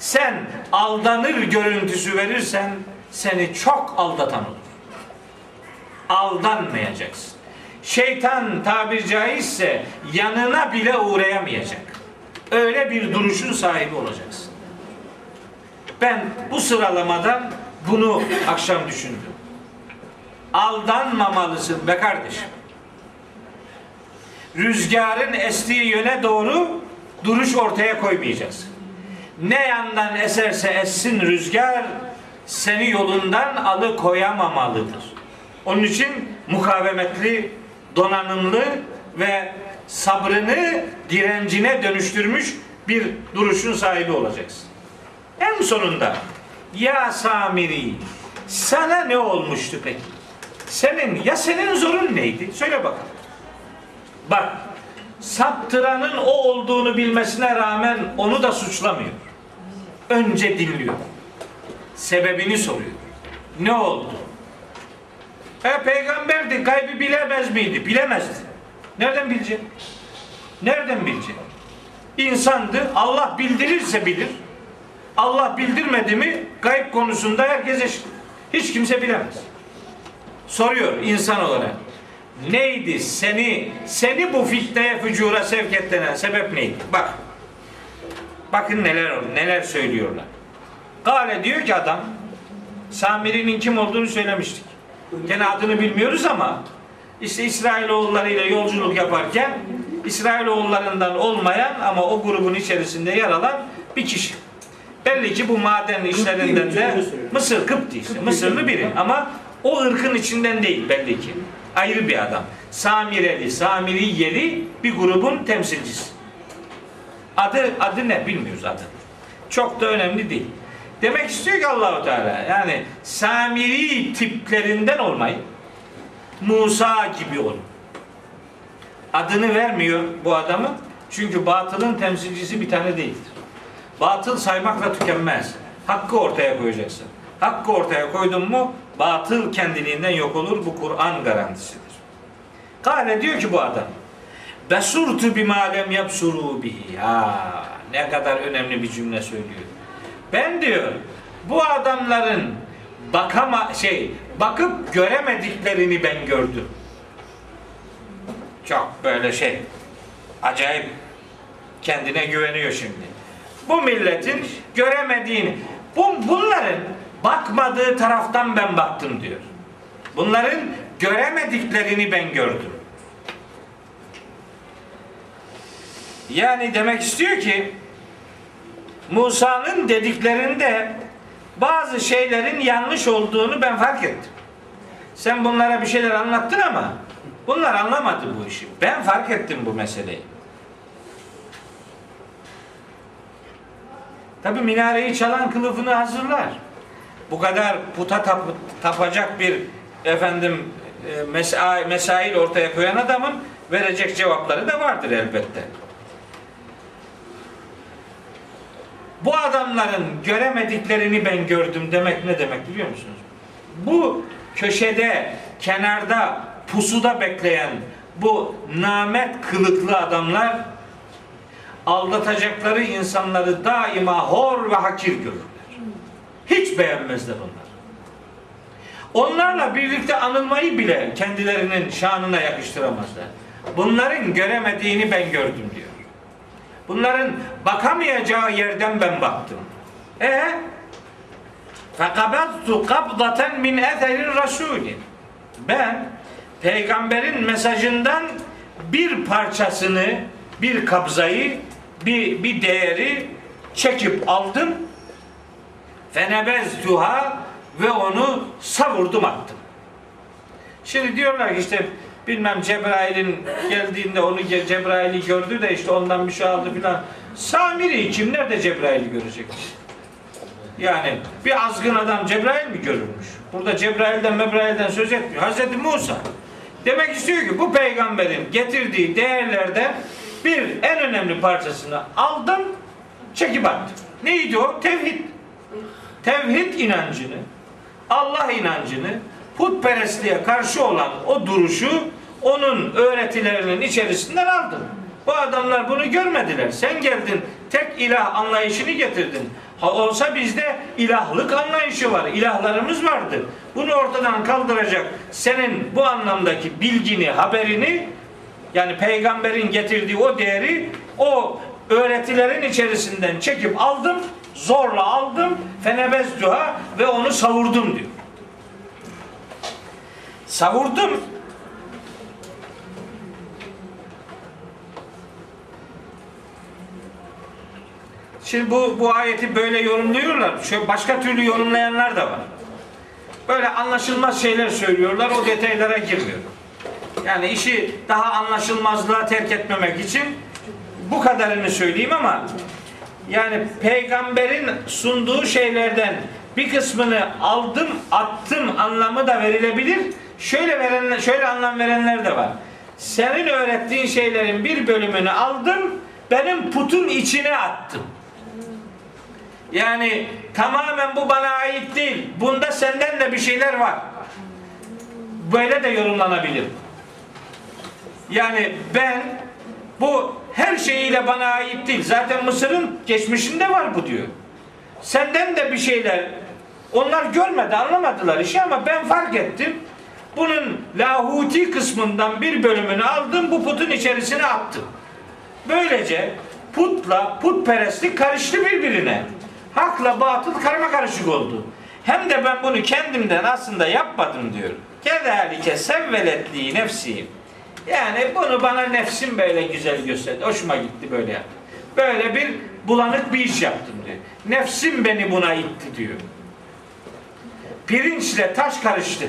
Sen aldanır görüntüsü verirsen seni çok aldatan olur. Aldanmayacaksın. Şeytan tabir caizse yanına bile uğrayamayacak. Öyle bir duruşun sahibi olacaksın. Ben bu sıralamadan bunu akşam düşündüm. Aldanmamalısın be kardeşim. Rüzgarın estiği yöne doğru duruş ortaya koymayacağız. Ne yandan eserse essin rüzgar seni yolundan alıkoyamamalıdır. Onun için mukavemetli, donanımlı ve sabrını direncine dönüştürmüş bir duruşun sahibi olacaksın. En sonunda ya Samiri sana ne olmuştu peki? Senin ya senin zorun neydi? Söyle bakalım. Bak saptıranın o olduğunu bilmesine rağmen onu da suçlamıyor. Önce dinliyor. Sebebini soruyor. Ne oldu? E peygamberdi gaybı bilemez miydi? Bilemezdi. Nereden bilecek? Nereden bilecek? İnsandı. Allah bildirirse bilir. Allah bildirmedi mi gayb konusunda herkes eşit. Hiç kimse bilemez. Soruyor insan olarak. Neydi seni seni bu fitneye fücura sevk ettiren sebep neydi? Bak. Bakın neler neler söylüyorlar. Gale diyor ki adam Samiri'nin kim olduğunu söylemiştik. Gene adını bilmiyoruz ama işte İsrailoğulları ile yolculuk yaparken İsrailoğullarından olmayan ama o grubun içerisinde yer alan bir kişi. Belli ki bu maden işlerinden de Mısır Kıpti işte. Mısırlı biri ama o ırkın içinden değil belli ki. Ayrı bir adam. Samireli, Samiri yeri bir grubun temsilcisi. Adı adı ne bilmiyoruz adı. Çok da önemli değil. Demek istiyor ki Allahu Teala yani Samiri tiplerinden olmayın. Musa gibi olun. Adını vermiyor bu adamı. Çünkü batılın temsilcisi bir tane değildir. Batıl saymakla tükenmez. Hakkı ortaya koyacaksın. Hakkı ortaya koydun mu batıl kendiliğinden yok olur. Bu Kur'an garantisidir. Kale diyor ki bu adam. Besurtu bima lem yapsuru bihi. Ya ne kadar önemli bir cümle söylüyor. Ben diyor bu adamların bakama şey bakıp göremediklerini ben gördüm. Çok böyle şey acayip kendine güveniyor şimdi. Bu milletin göremediğini bu bunların bakmadığı taraftan ben baktım diyor. Bunların göremediklerini ben gördüm. Yani demek istiyor ki Musa'nın dediklerinde bazı şeylerin yanlış olduğunu ben fark ettim. Sen bunlara bir şeyler anlattın ama bunlar anlamadı bu işi. Ben fark ettim bu meseleyi. Tabi minareyi çalan kılıfını hazırlar. Bu kadar puta tap- tapacak bir efendim e, mesa- mesail ortaya koyan adamın verecek cevapları da vardır elbette. Bu adamların göremediklerini ben gördüm demek ne demek biliyor musunuz? Bu köşede, kenarda, pusuda bekleyen bu namet kılıklı adamlar aldatacakları insanları daima hor ve hakir görürler. Hiç beğenmezler onlar. Onlarla birlikte anılmayı bile kendilerinin şanına yakıştıramazlar. Bunların göremediğini ben gördüm diyor. Bunların bakamayacağı yerden ben baktım. E fekabaztu kabdaten min etherin rasulin. Ben peygamberin mesajından bir parçasını, bir kabzayı, bir, bir değeri çekip aldım. Fenebeztuha ve onu savurdum attım. Şimdi diyorlar ki işte bilmem Cebrail'in geldiğinde onu Ce- Cebrail'i gördü de işte ondan bir şey aldı filan. Samiri kim nerede Cebrail'i görecek? Yani bir azgın adam Cebrail mi görürmüş? Burada Cebrail'den Mebrail'den söz etmiyor. Hazreti Musa. Demek istiyor ki bu peygamberin getirdiği değerlerden bir en önemli parçasını aldım, çekip attım. Neydi o? Tevhid. Tevhid inancını, Allah inancını, putperestliğe karşı olan o duruşu onun öğretilerinin içerisinden aldım. Bu adamlar bunu görmediler. Sen geldin tek ilah anlayışını getirdin. Ha olsa bizde ilahlık anlayışı var. İlahlarımız vardı. Bunu ortadan kaldıracak senin bu anlamdaki bilgini, haberini yani peygamberin getirdiği o değeri o öğretilerin içerisinden çekip aldım, zorla aldım, fenebezduha ve onu savurdum diyor. Savurdum. Şimdi bu, bu ayeti böyle yorumluyorlar. Şöyle başka türlü yorumlayanlar da var. Böyle anlaşılmaz şeyler söylüyorlar. O detaylara girmiyorum. Yani işi daha anlaşılmazlığa terk etmemek için bu kadarını söyleyeyim ama yani peygamberin sunduğu şeylerden bir kısmını aldım, attım anlamı da verilebilir. Şöyle verenler, şöyle anlam verenler de var. Senin öğrettiğin şeylerin bir bölümünü aldım, benim putun içine attım. Yani tamamen bu bana ait değil. Bunda senden de bir şeyler var. Böyle de yorumlanabilir. Yani ben bu her şeyiyle bana ait değil. Zaten Mısır'ın geçmişinde var bu diyor. Senden de bir şeyler onlar görmedi, anlamadılar işi ama ben fark ettim. Bunun lahuti kısmından bir bölümünü aldım, bu putun içerisine attım. Böylece putla putperestlik karıştı birbirine. Hakla batıl karma karışık oldu. Hem de ben bunu kendimden aslında yapmadım diyor. Kezalike sevveletli nefsi. Yani bunu bana nefsim böyle güzel gösterdi. Hoşuma gitti böyle yaptım. Böyle bir bulanık bir iş yaptım diyor. Nefsim beni buna itti diyor. Pirinçle taş karıştı.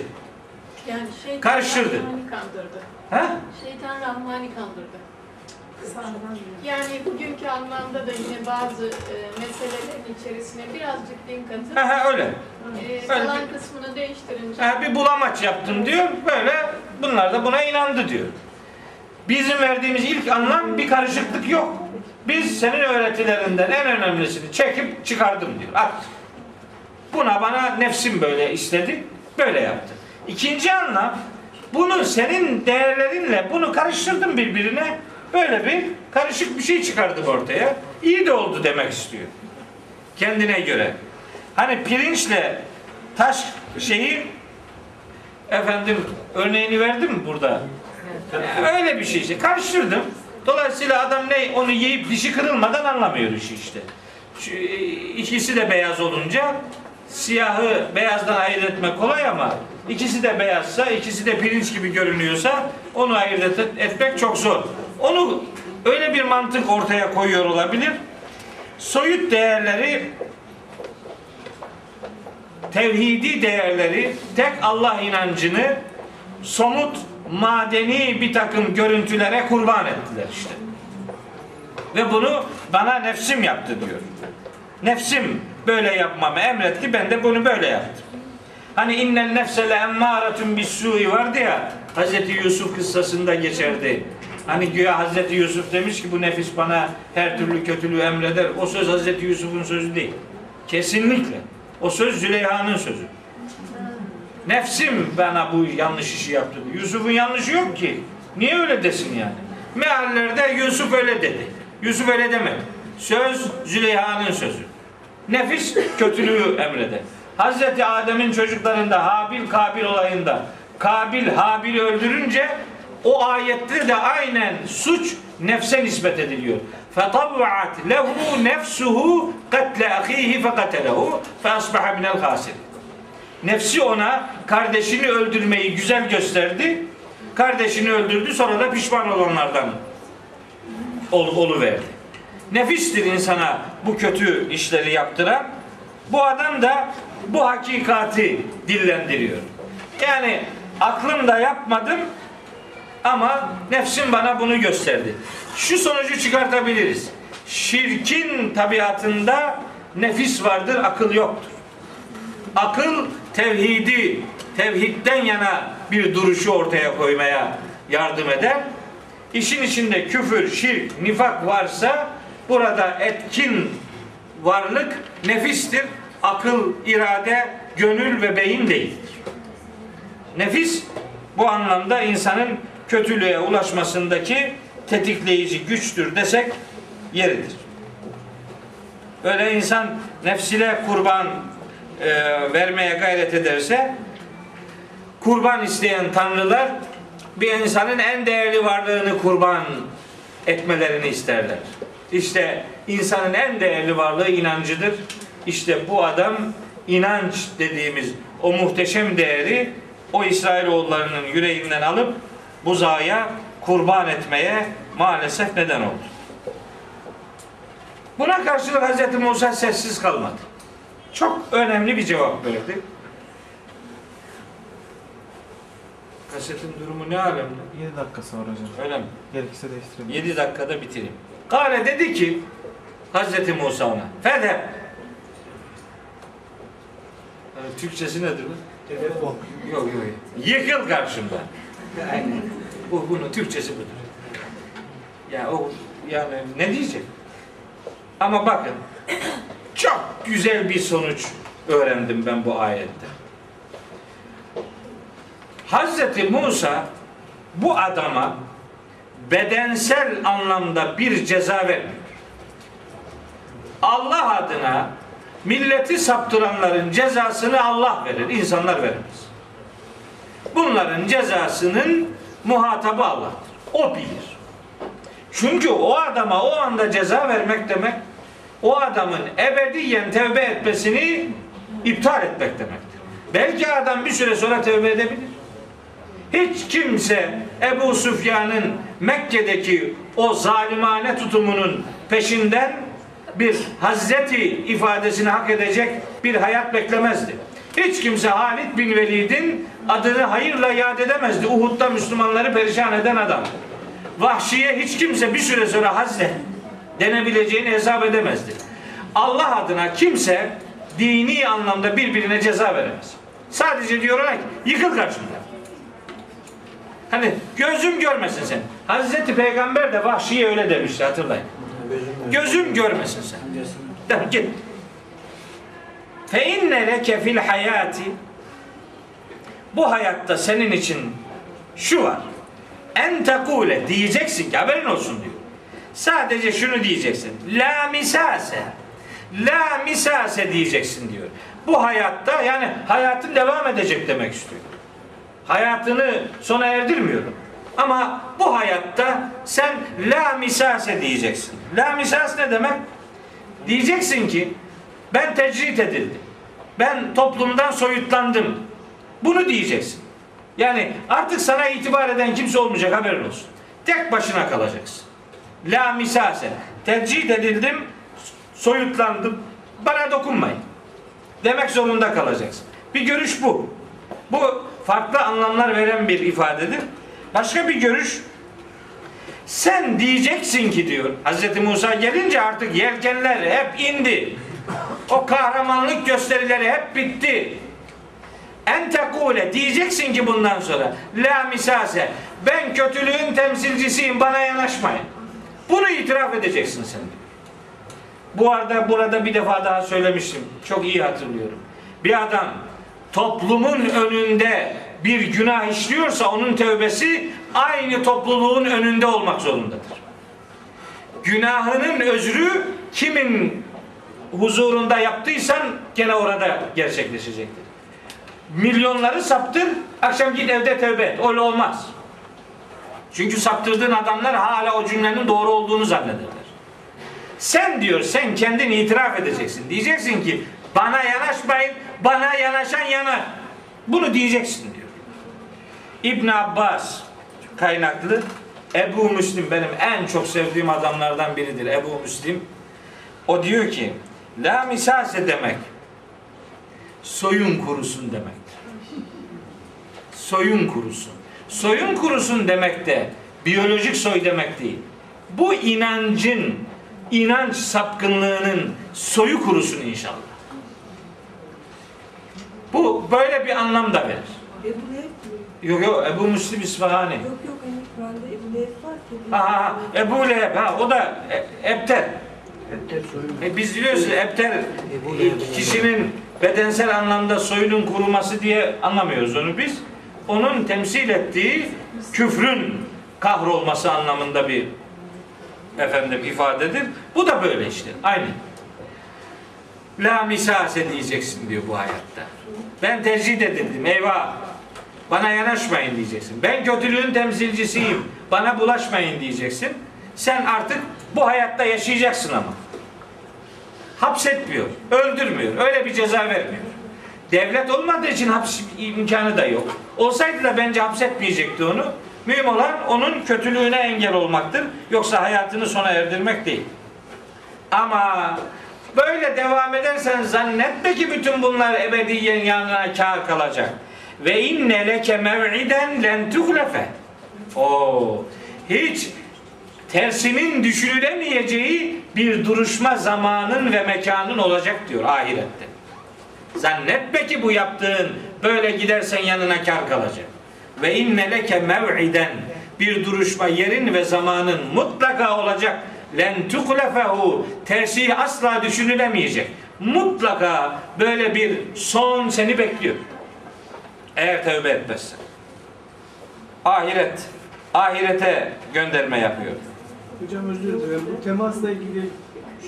Yani şeytan Karıştırdı. Rahmani kandırdı. Ha? Şeytan Rahmani kandırdı. Yani bugünkü anlamda da yine bazı e, meselelerin içerisine birazcık din katıp Ha, ha öyle. e, kalan kısmını değiştirince Ha, bir bulamaç yaptım diyor. Böyle bunlar da buna inandı diyor. Bizim verdiğimiz ilk anlam bir karışıklık yok. Biz senin öğretilerinden en önemlisini çekip çıkardım diyor. At. Buna bana nefsim böyle istedi. Böyle yaptı. İkinci anlam bunu senin değerlerinle bunu karıştırdım birbirine. Böyle bir karışık bir şey çıkardım ortaya. İyi de oldu demek istiyor. Kendine göre. Hani pirinçle taş şeyi efendim örneğini verdim burada? Öyle bir şey işte. Karıştırdım. Dolayısıyla adam ne onu yiyip dişi kırılmadan anlamıyor işi işte. Şu, e, ikisi de beyaz olunca siyahı beyazdan ayırt etmek kolay ama ikisi de beyazsa, ikisi de pirinç gibi görünüyorsa onu ayırt et- etmek çok zor. Onu öyle bir mantık ortaya koyuyor olabilir. Soyut değerleri tevhidi değerleri, tek Allah inancını somut, madeni bir takım görüntülere kurban ettiler işte. Ve bunu bana nefsim yaptı diyor. Nefsim böyle yapmamı emretti, ben de bunu böyle yaptım. Hani innen nefsele emmâretun bis-sû'i vardı ya, Hazreti Yusuf kıssasında geçerdi. Hani güya Hazreti Yusuf demiş ki bu nefis bana her türlü kötülüğü emreder. O söz Hazreti Yusuf'un sözü değil. Kesinlikle. O söz Züleyha'nın sözü. Nefsim bana bu yanlış işi yaptı. Yusuf'un yanlışı yok ki. Niye öyle desin yani? Meallerde Yusuf öyle dedi. Yusuf öyle demedi. Söz Züleyha'nın sözü. Nefis kötülüğü emreder. Hazreti Adem'in çocuklarında Habil Kabil olayında Kabil Habil'i öldürünce o ayette de aynen suç nefse nispet ediliyor. فَطَبْعَتْ لَهُ نَفْسُهُ قَتْلَ أَخِيهِ فَقَتَلَهُ فَأَصْبَحَ مِنَ الْخَاسِرِينَ Nefsi ona kardeşini öldürmeyi güzel gösterdi. Kardeşini öldürdü sonra da pişman olanlardan ol, oluverdi. Nefistir insana bu kötü işleri yaptıran. Bu adam da bu hakikati dillendiriyor. Yani aklımda yapmadım ama nefsim bana bunu gösterdi. Şu sonucu çıkartabiliriz. Şirkin tabiatında nefis vardır, akıl yoktur. Akıl tevhidi, tevhidden yana bir duruşu ortaya koymaya yardım eder. İşin içinde küfür, şirk, nifak varsa burada etkin varlık nefistir. Akıl, irade, gönül ve beyin değildir. Nefis bu anlamda insanın kötülüğe ulaşmasındaki tetikleyici güçtür desek yeridir. Öyle insan nefsine kurban e, vermeye gayret ederse kurban isteyen tanrılar bir insanın en değerli varlığını kurban etmelerini isterler. İşte insanın en değerli varlığı inancıdır. İşte bu adam inanç dediğimiz o muhteşem değeri o İsrailoğullarının yüreğinden alıp buzağa kurban etmeye maalesef neden oldu. Buna karşılık Hz. Musa sessiz kalmadı. Çok önemli bir cevap verdi. Kasetin durumu ne alemde? 7 dakikası var hocam. Öyle mi? Gerekirse değiştirelim. 7 dakikada bitireyim. Kale dedi ki Hazreti Musa ona Fede Yani Türkçesi nedir bu? Telefon. Yok yok. Yıkıl karşımdan. Bu bunun Türkçesi budur. Ya o yani ne diyecek? Ama bakın çok güzel bir sonuç öğrendim ben bu ayette. Hazreti Musa bu adama bedensel anlamda bir ceza vermiyor. Allah adına milleti saptıranların cezasını Allah verir, insanlar vermez. Bunların cezasının muhatabı Allah'tır. O bilir. Çünkü o adama o anda ceza vermek demek o adamın ebediyen tevbe etmesini iptal etmek demektir. Belki adam bir süre sonra tevbe edebilir. Hiç kimse Ebu Süfyan'ın Mekke'deki o zalimane tutumunun peşinden bir Hazreti ifadesini hak edecek bir hayat beklemezdi. Hiç kimse Halid bin Velid'in adını hayırla yad edemezdi. Uhud'da Müslümanları perişan eden adam. Vahşiye hiç kimse bir süre sonra Hazret denebileceğini hesap edemezdi. Allah adına kimse dini anlamda birbirine ceza veremez. Sadece diyorlar ki yıkıl karşımda. Hani gözüm görmesin sen. Hazreti Peygamber de vahşiye öyle demişti hatırlayın. Gözüm görmesin sen. De, git. Fe inne leke fil hayati bu hayatta senin için şu var. En tekule diyeceksin ki haberin olsun diyor. Sadece şunu diyeceksin. La misase. La misase diyeceksin diyor. bu hayatta yani hayatın devam edecek demek istiyor. Hayatını sona erdirmiyorum. Ama bu hayatta sen la misase diyeceksin. La misas ne demek? Diyeceksin ki ben tecrit edildim. Ben toplumdan soyutlandım. Bunu diyeceksin. Yani artık sana itibar eden kimse olmayacak haberin olsun. Tek başına kalacaksın. La misase. Tecrit edildim, soyutlandım. Bana dokunmayın. Demek zorunda kalacaksın. Bir görüş bu. Bu farklı anlamlar veren bir ifadedir. Başka bir görüş sen diyeceksin ki diyor Hz. Musa gelince artık yelkenler hep indi. O kahramanlık gösterileri hep bitti. En tekule diyeceksin ki bundan sonra la misase ben kötülüğün temsilcisiyim bana yanaşmayın. Bunu itiraf edeceksin sen. Bu arada burada bir defa daha söylemiştim. Çok iyi hatırlıyorum. Bir adam toplumun önünde bir günah işliyorsa onun tövbesi aynı topluluğun önünde olmak zorundadır. Günahının özrü kimin huzurunda yaptıysan gene orada gerçekleşecektir. Milyonları saptır, akşam git evde tövbe et. Öyle olmaz. Çünkü saptırdığın adamlar hala o cümlenin doğru olduğunu zannederler. Sen diyor, sen kendin itiraf edeceksin. Diyeceksin ki bana yanaşmayın, bana yanaşan yanar. Bunu diyeceksin. İbn Abbas kaynaklı Ebu Müslim benim en çok sevdiğim adamlardan biridir. Ebu Müslim. O diyor ki la misase demek soyun kurusun demektir. Soyun kurusun. Soyun kurusun demek de biyolojik soy demek değil. Bu inancın, inanç sapkınlığının soyu kurusun inşallah. Bu böyle bir anlam da verir. Yok yok Ebu Müslim İsfahani. Yok yok hani Kur'an'da Ebu Leheb var ki. Ha, ha, Ebu Leheb ha o da e, Ebter. Ebter soyun. E, biz biliyoruz Ebter e, kişinin bedensel anlamda soyunun kuruması diye anlamıyoruz onu biz. Onun temsil ettiği küfrün kahrolması anlamında bir efendim ifadedir. Bu da böyle işte. Aynı. La misase diyeceksin diyor bu hayatta. Ben tercih edildim. Eyvah. Bana yanaşmayın diyeceksin. Ben kötülüğün temsilcisiyim. Bana bulaşmayın diyeceksin. Sen artık bu hayatta yaşayacaksın ama. Hapsetmiyor, öldürmüyor. Öyle bir ceza vermiyor. Devlet olmadığı için hapis imkanı da yok. Olsaydı da bence hapsetmeyecekti onu. Mühim olan onun kötülüğüne engel olmaktır. Yoksa hayatını sona erdirmek değil. Ama böyle devam edersen zannetme ki bütün bunlar ebediyen yanına kâr kalacak. Ve inne leke mev'iden len tuhlefe. Oo, hiç tersinin düşünülemeyeceği bir duruşma zamanın ve mekanın olacak diyor ahirette. Zannetme ki bu yaptığın böyle gidersen yanına kar kalacak. Ve inne leke mev'iden bir duruşma yerin ve zamanın mutlaka olacak. Len tuklefehu tersi asla düşünülemeyecek. Mutlaka böyle bir son seni bekliyor. Eğer tövbe etmezsen. Ahiret. Ahirete gönderme yapıyor. Hocam özür dilerim. Bu temasla ilgili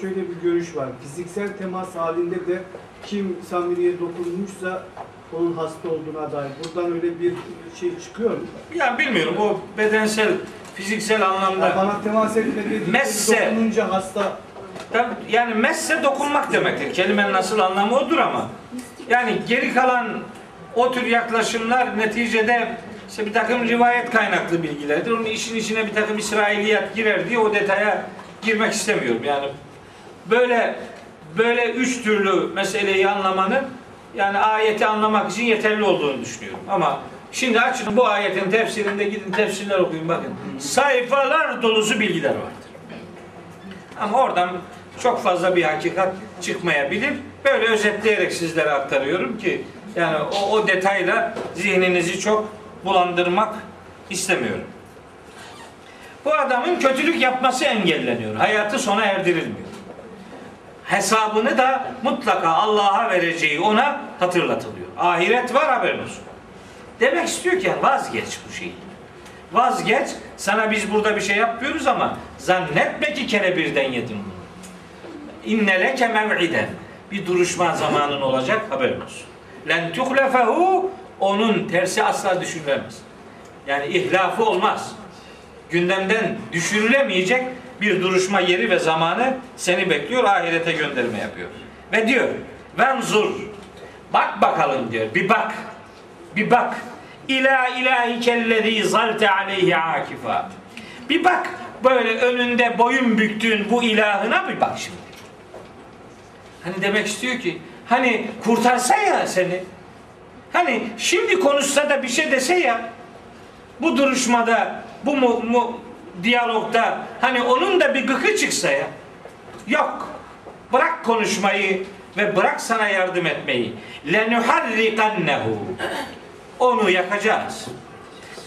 şöyle bir görüş var. Fiziksel temas halinde de kim samimiye dokunmuşsa onun hasta olduğuna dair. Buradan öyle bir şey çıkıyor mu? Ya bilmiyorum o bedensel, fiziksel Ya anlamda. bana temas etmedi, Messe. dokununca hasta. Yani messe dokunmak demektir. Kelimenin nasıl anlamı odur ama. Yani geri kalan o tür yaklaşımlar neticede işte bir takım rivayet kaynaklı bilgilerdir. Onun işin içine bir takım İsrailiyat girer diye o detaya girmek istemiyorum. Yani böyle böyle üç türlü meseleyi anlamanın yani ayeti anlamak için yeterli olduğunu düşünüyorum. Ama şimdi açın bu ayetin tefsirinde gidin tefsirler okuyun bakın. Sayfalar dolusu bilgiler vardır. Ama oradan çok fazla bir hakikat çıkmayabilir. Böyle özetleyerek sizlere aktarıyorum ki yani o, o detayla zihninizi çok bulandırmak istemiyorum. Bu adamın kötülük yapması engelleniyor. Hayatı sona erdirilmiyor. Hesabını da mutlaka Allah'a vereceği ona hatırlatılıyor. Ahiret var haberin olsun. Demek istiyor ki vazgeç bu şeyi. Vazgeç. Sana biz burada bir şey yapmıyoruz ama zannetme ki kere birden yedim bunu. İnne leke mev'iden. bir duruşma zamanın olacak haberin olsun. Len tuhlefehu onun tersi asla düşünülemez. Yani ihlafı olmaz. Gündemden düşürülemeyecek bir duruşma yeri ve zamanı seni bekliyor. Ahirete gönderme yapıyor. Ve diyor venzur bak bakalım diyor. Bir bak. Bir bak. İla ilahikellezî zalte aleyhi akifa. Bir bak böyle önünde boyun büktüğün bu ilahına bir bak şimdi. Hani demek istiyor ki hani kurtarsa ya seni. Hani şimdi konuşsa da bir şey dese ya. Bu duruşmada bu mu, mu diyalogda hani onun da bir gıkı çıksa ya. Yok. Bırak konuşmayı ve bırak sana yardım etmeyi. Lenuharrikannehu. Onu yakacağız.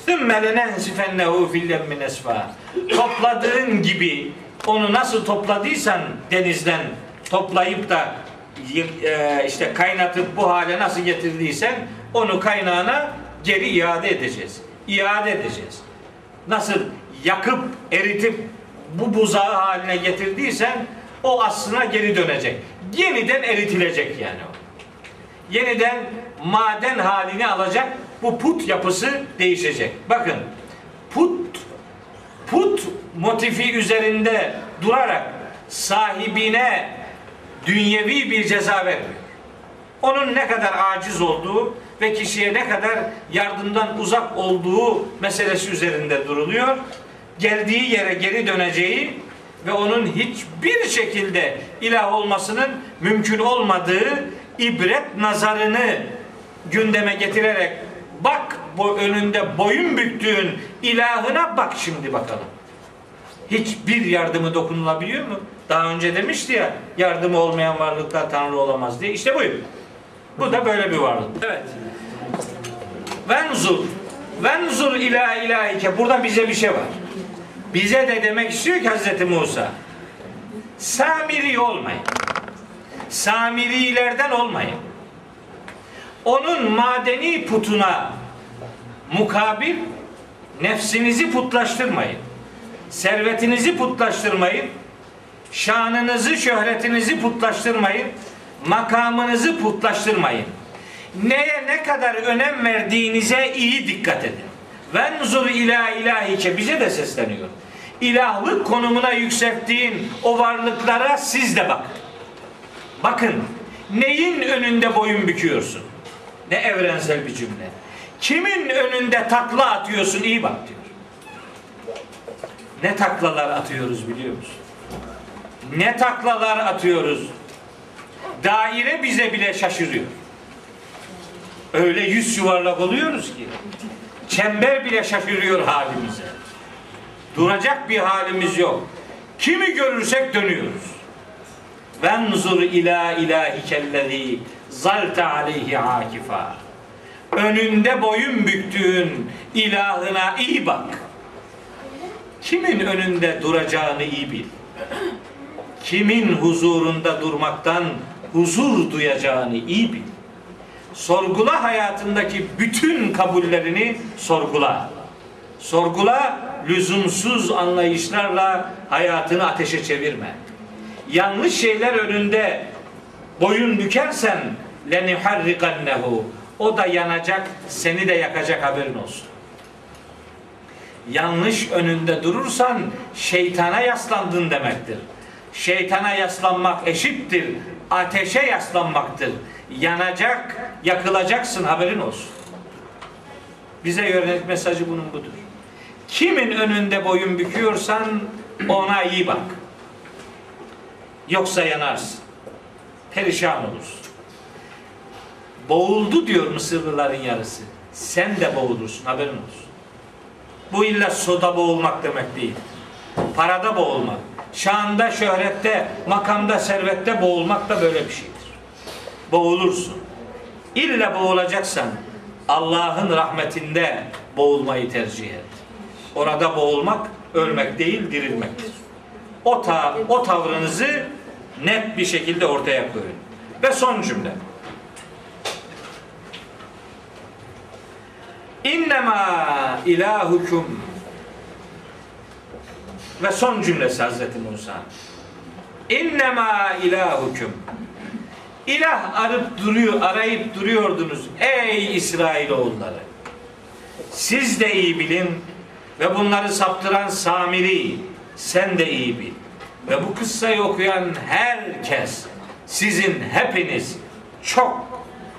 Sümme lenensifennehu fillemmin esfa. Topladığın gibi onu nasıl topladıysan denizden toplayıp da işte kaynatıp bu hale nasıl getirdiysen onu kaynağına geri iade edeceğiz. İade edeceğiz. Nasıl yakıp eritip bu buzağı haline getirdiysen o aslına geri dönecek. Yeniden eritilecek yani o. Yeniden maden halini alacak. Bu put yapısı değişecek. Bakın put put motifi üzerinde durarak sahibine dünyevi bir ceza vermiyor. Onun ne kadar aciz olduğu ve kişiye ne kadar yardımdan uzak olduğu meselesi üzerinde duruluyor. Geldiği yere geri döneceği ve onun hiçbir şekilde ilah olmasının mümkün olmadığı ibret nazarını gündeme getirerek bak bu önünde boyun büktüğün ilahına bak şimdi bakalım. Hiçbir yardımı dokunulabiliyor mu? Daha önce demişti ya yardımı olmayan varlıklar Tanrı olamaz diye. İşte buyur. Bu da böyle bir varlık. Evet. Venzur. Venzur ila ilahike. Burada bize bir şey var. Bize de demek istiyor ki Hazreti Musa. Samiri olmayın. Samirilerden olmayın. Onun madeni putuna mukabil nefsinizi putlaştırmayın. Servetinizi putlaştırmayın. Şanınızı, şöhretinizi putlaştırmayın. Makamınızı putlaştırmayın. Neye ne kadar önem verdiğinize iyi dikkat edin. Venzur ila ilahike bize de sesleniyor. İlahlık konumuna yükselttiğin o varlıklara siz de bakın. Bakın neyin önünde boyun büküyorsun? Ne evrensel bir cümle. Kimin önünde takla atıyorsun? İyi bak diyor. Ne taklalar atıyoruz biliyor musun? Ne taklalar atıyoruz. Daire bize bile şaşırıyor. Öyle yüz yuvarlak oluyoruz ki. Çember bile şaşırıyor halimize. Duracak bir halimiz yok. Kimi görürsek dönüyoruz. Venzur ila ilahikellezi zalte aleyhi akifa. Önünde boyun büktüğün ilahına iyi bak. Kimin önünde duracağını iyi bil. Kimin huzurunda durmaktan huzur duyacağını iyi bil. Sorgula hayatındaki bütün kabullerini sorgula. Sorgula lüzumsuz anlayışlarla hayatını ateşe çevirme. Yanlış şeyler önünde boyun bükersen leniharrikannehu o da yanacak, seni de yakacak haberin olsun. Yanlış önünde durursan şeytana yaslandın demektir. Şeytana yaslanmak eşittir. Ateşe yaslanmaktır. Yanacak, yakılacaksın haberin olsun. Bize yönelik mesajı bunun budur. Kimin önünde boyun büküyorsan ona iyi bak. Yoksa yanarsın. Perişan olursun. Boğuldu diyor Mısırlıların yarısı. Sen de boğulursun haberin olsun. Bu illa soda boğulmak demek değil. Parada boğulmak. Şanda, şöhrette, makamda, servette boğulmak da böyle bir şeydir. Boğulursun. İlla boğulacaksan Allah'ın rahmetinde boğulmayı tercih et. Orada boğulmak ölmek değil dirilmektir. O, ta, o tavrınızı net bir şekilde ortaya koyun. Ve son cümle. İnnemâ ilahukum ve son cümlesi Hazreti Musa. İnnemâ ilahukum İlah arıp duruyor, arayıp duruyordunuz ey İsrailoğulları. Siz de iyi bilin ve bunları saptıran Samiri sen de iyi bil. Ve bu kıssayı okuyan herkes sizin hepiniz çok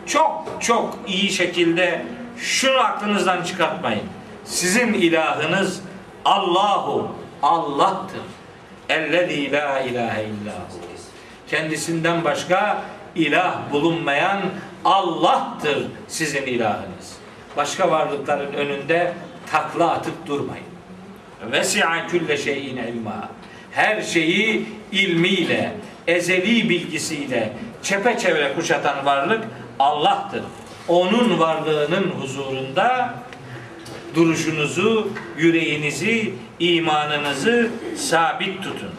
çok çok iyi şekilde şunu aklınızdan çıkartmayın. Sizin ilahınız Allahu Allah'tır. Ellezî la ilahe illahu. Kendisinden başka ilah bulunmayan Allah'tır sizin ilahınız. Başka varlıkların önünde takla atıp durmayın. Vesi'a külle şeyin ilma. Her şeyi ilmiyle, ezeli bilgisiyle çepeçevre kuşatan varlık Allah'tır. Onun varlığının huzurunda duruşunuzu, yüreğinizi, imanınızı sabit tutun.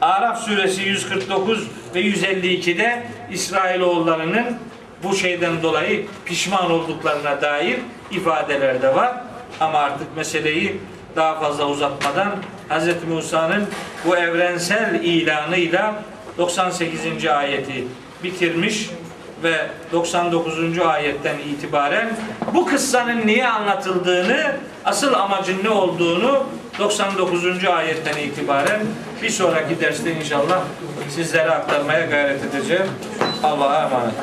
Araf suresi 149 ve 152'de İsrailoğullarının bu şeyden dolayı pişman olduklarına dair ifadeler de var. Ama artık meseleyi daha fazla uzatmadan Hz. Musa'nın bu evrensel ilanıyla 98. ayeti bitirmiş ve 99. ayetten itibaren bu kıssanın niye anlatıldığını, asıl amacın ne olduğunu 99. ayetten itibaren bir sonraki derste inşallah sizlere aktarmaya gayret edeceğim. Allah'a emanet.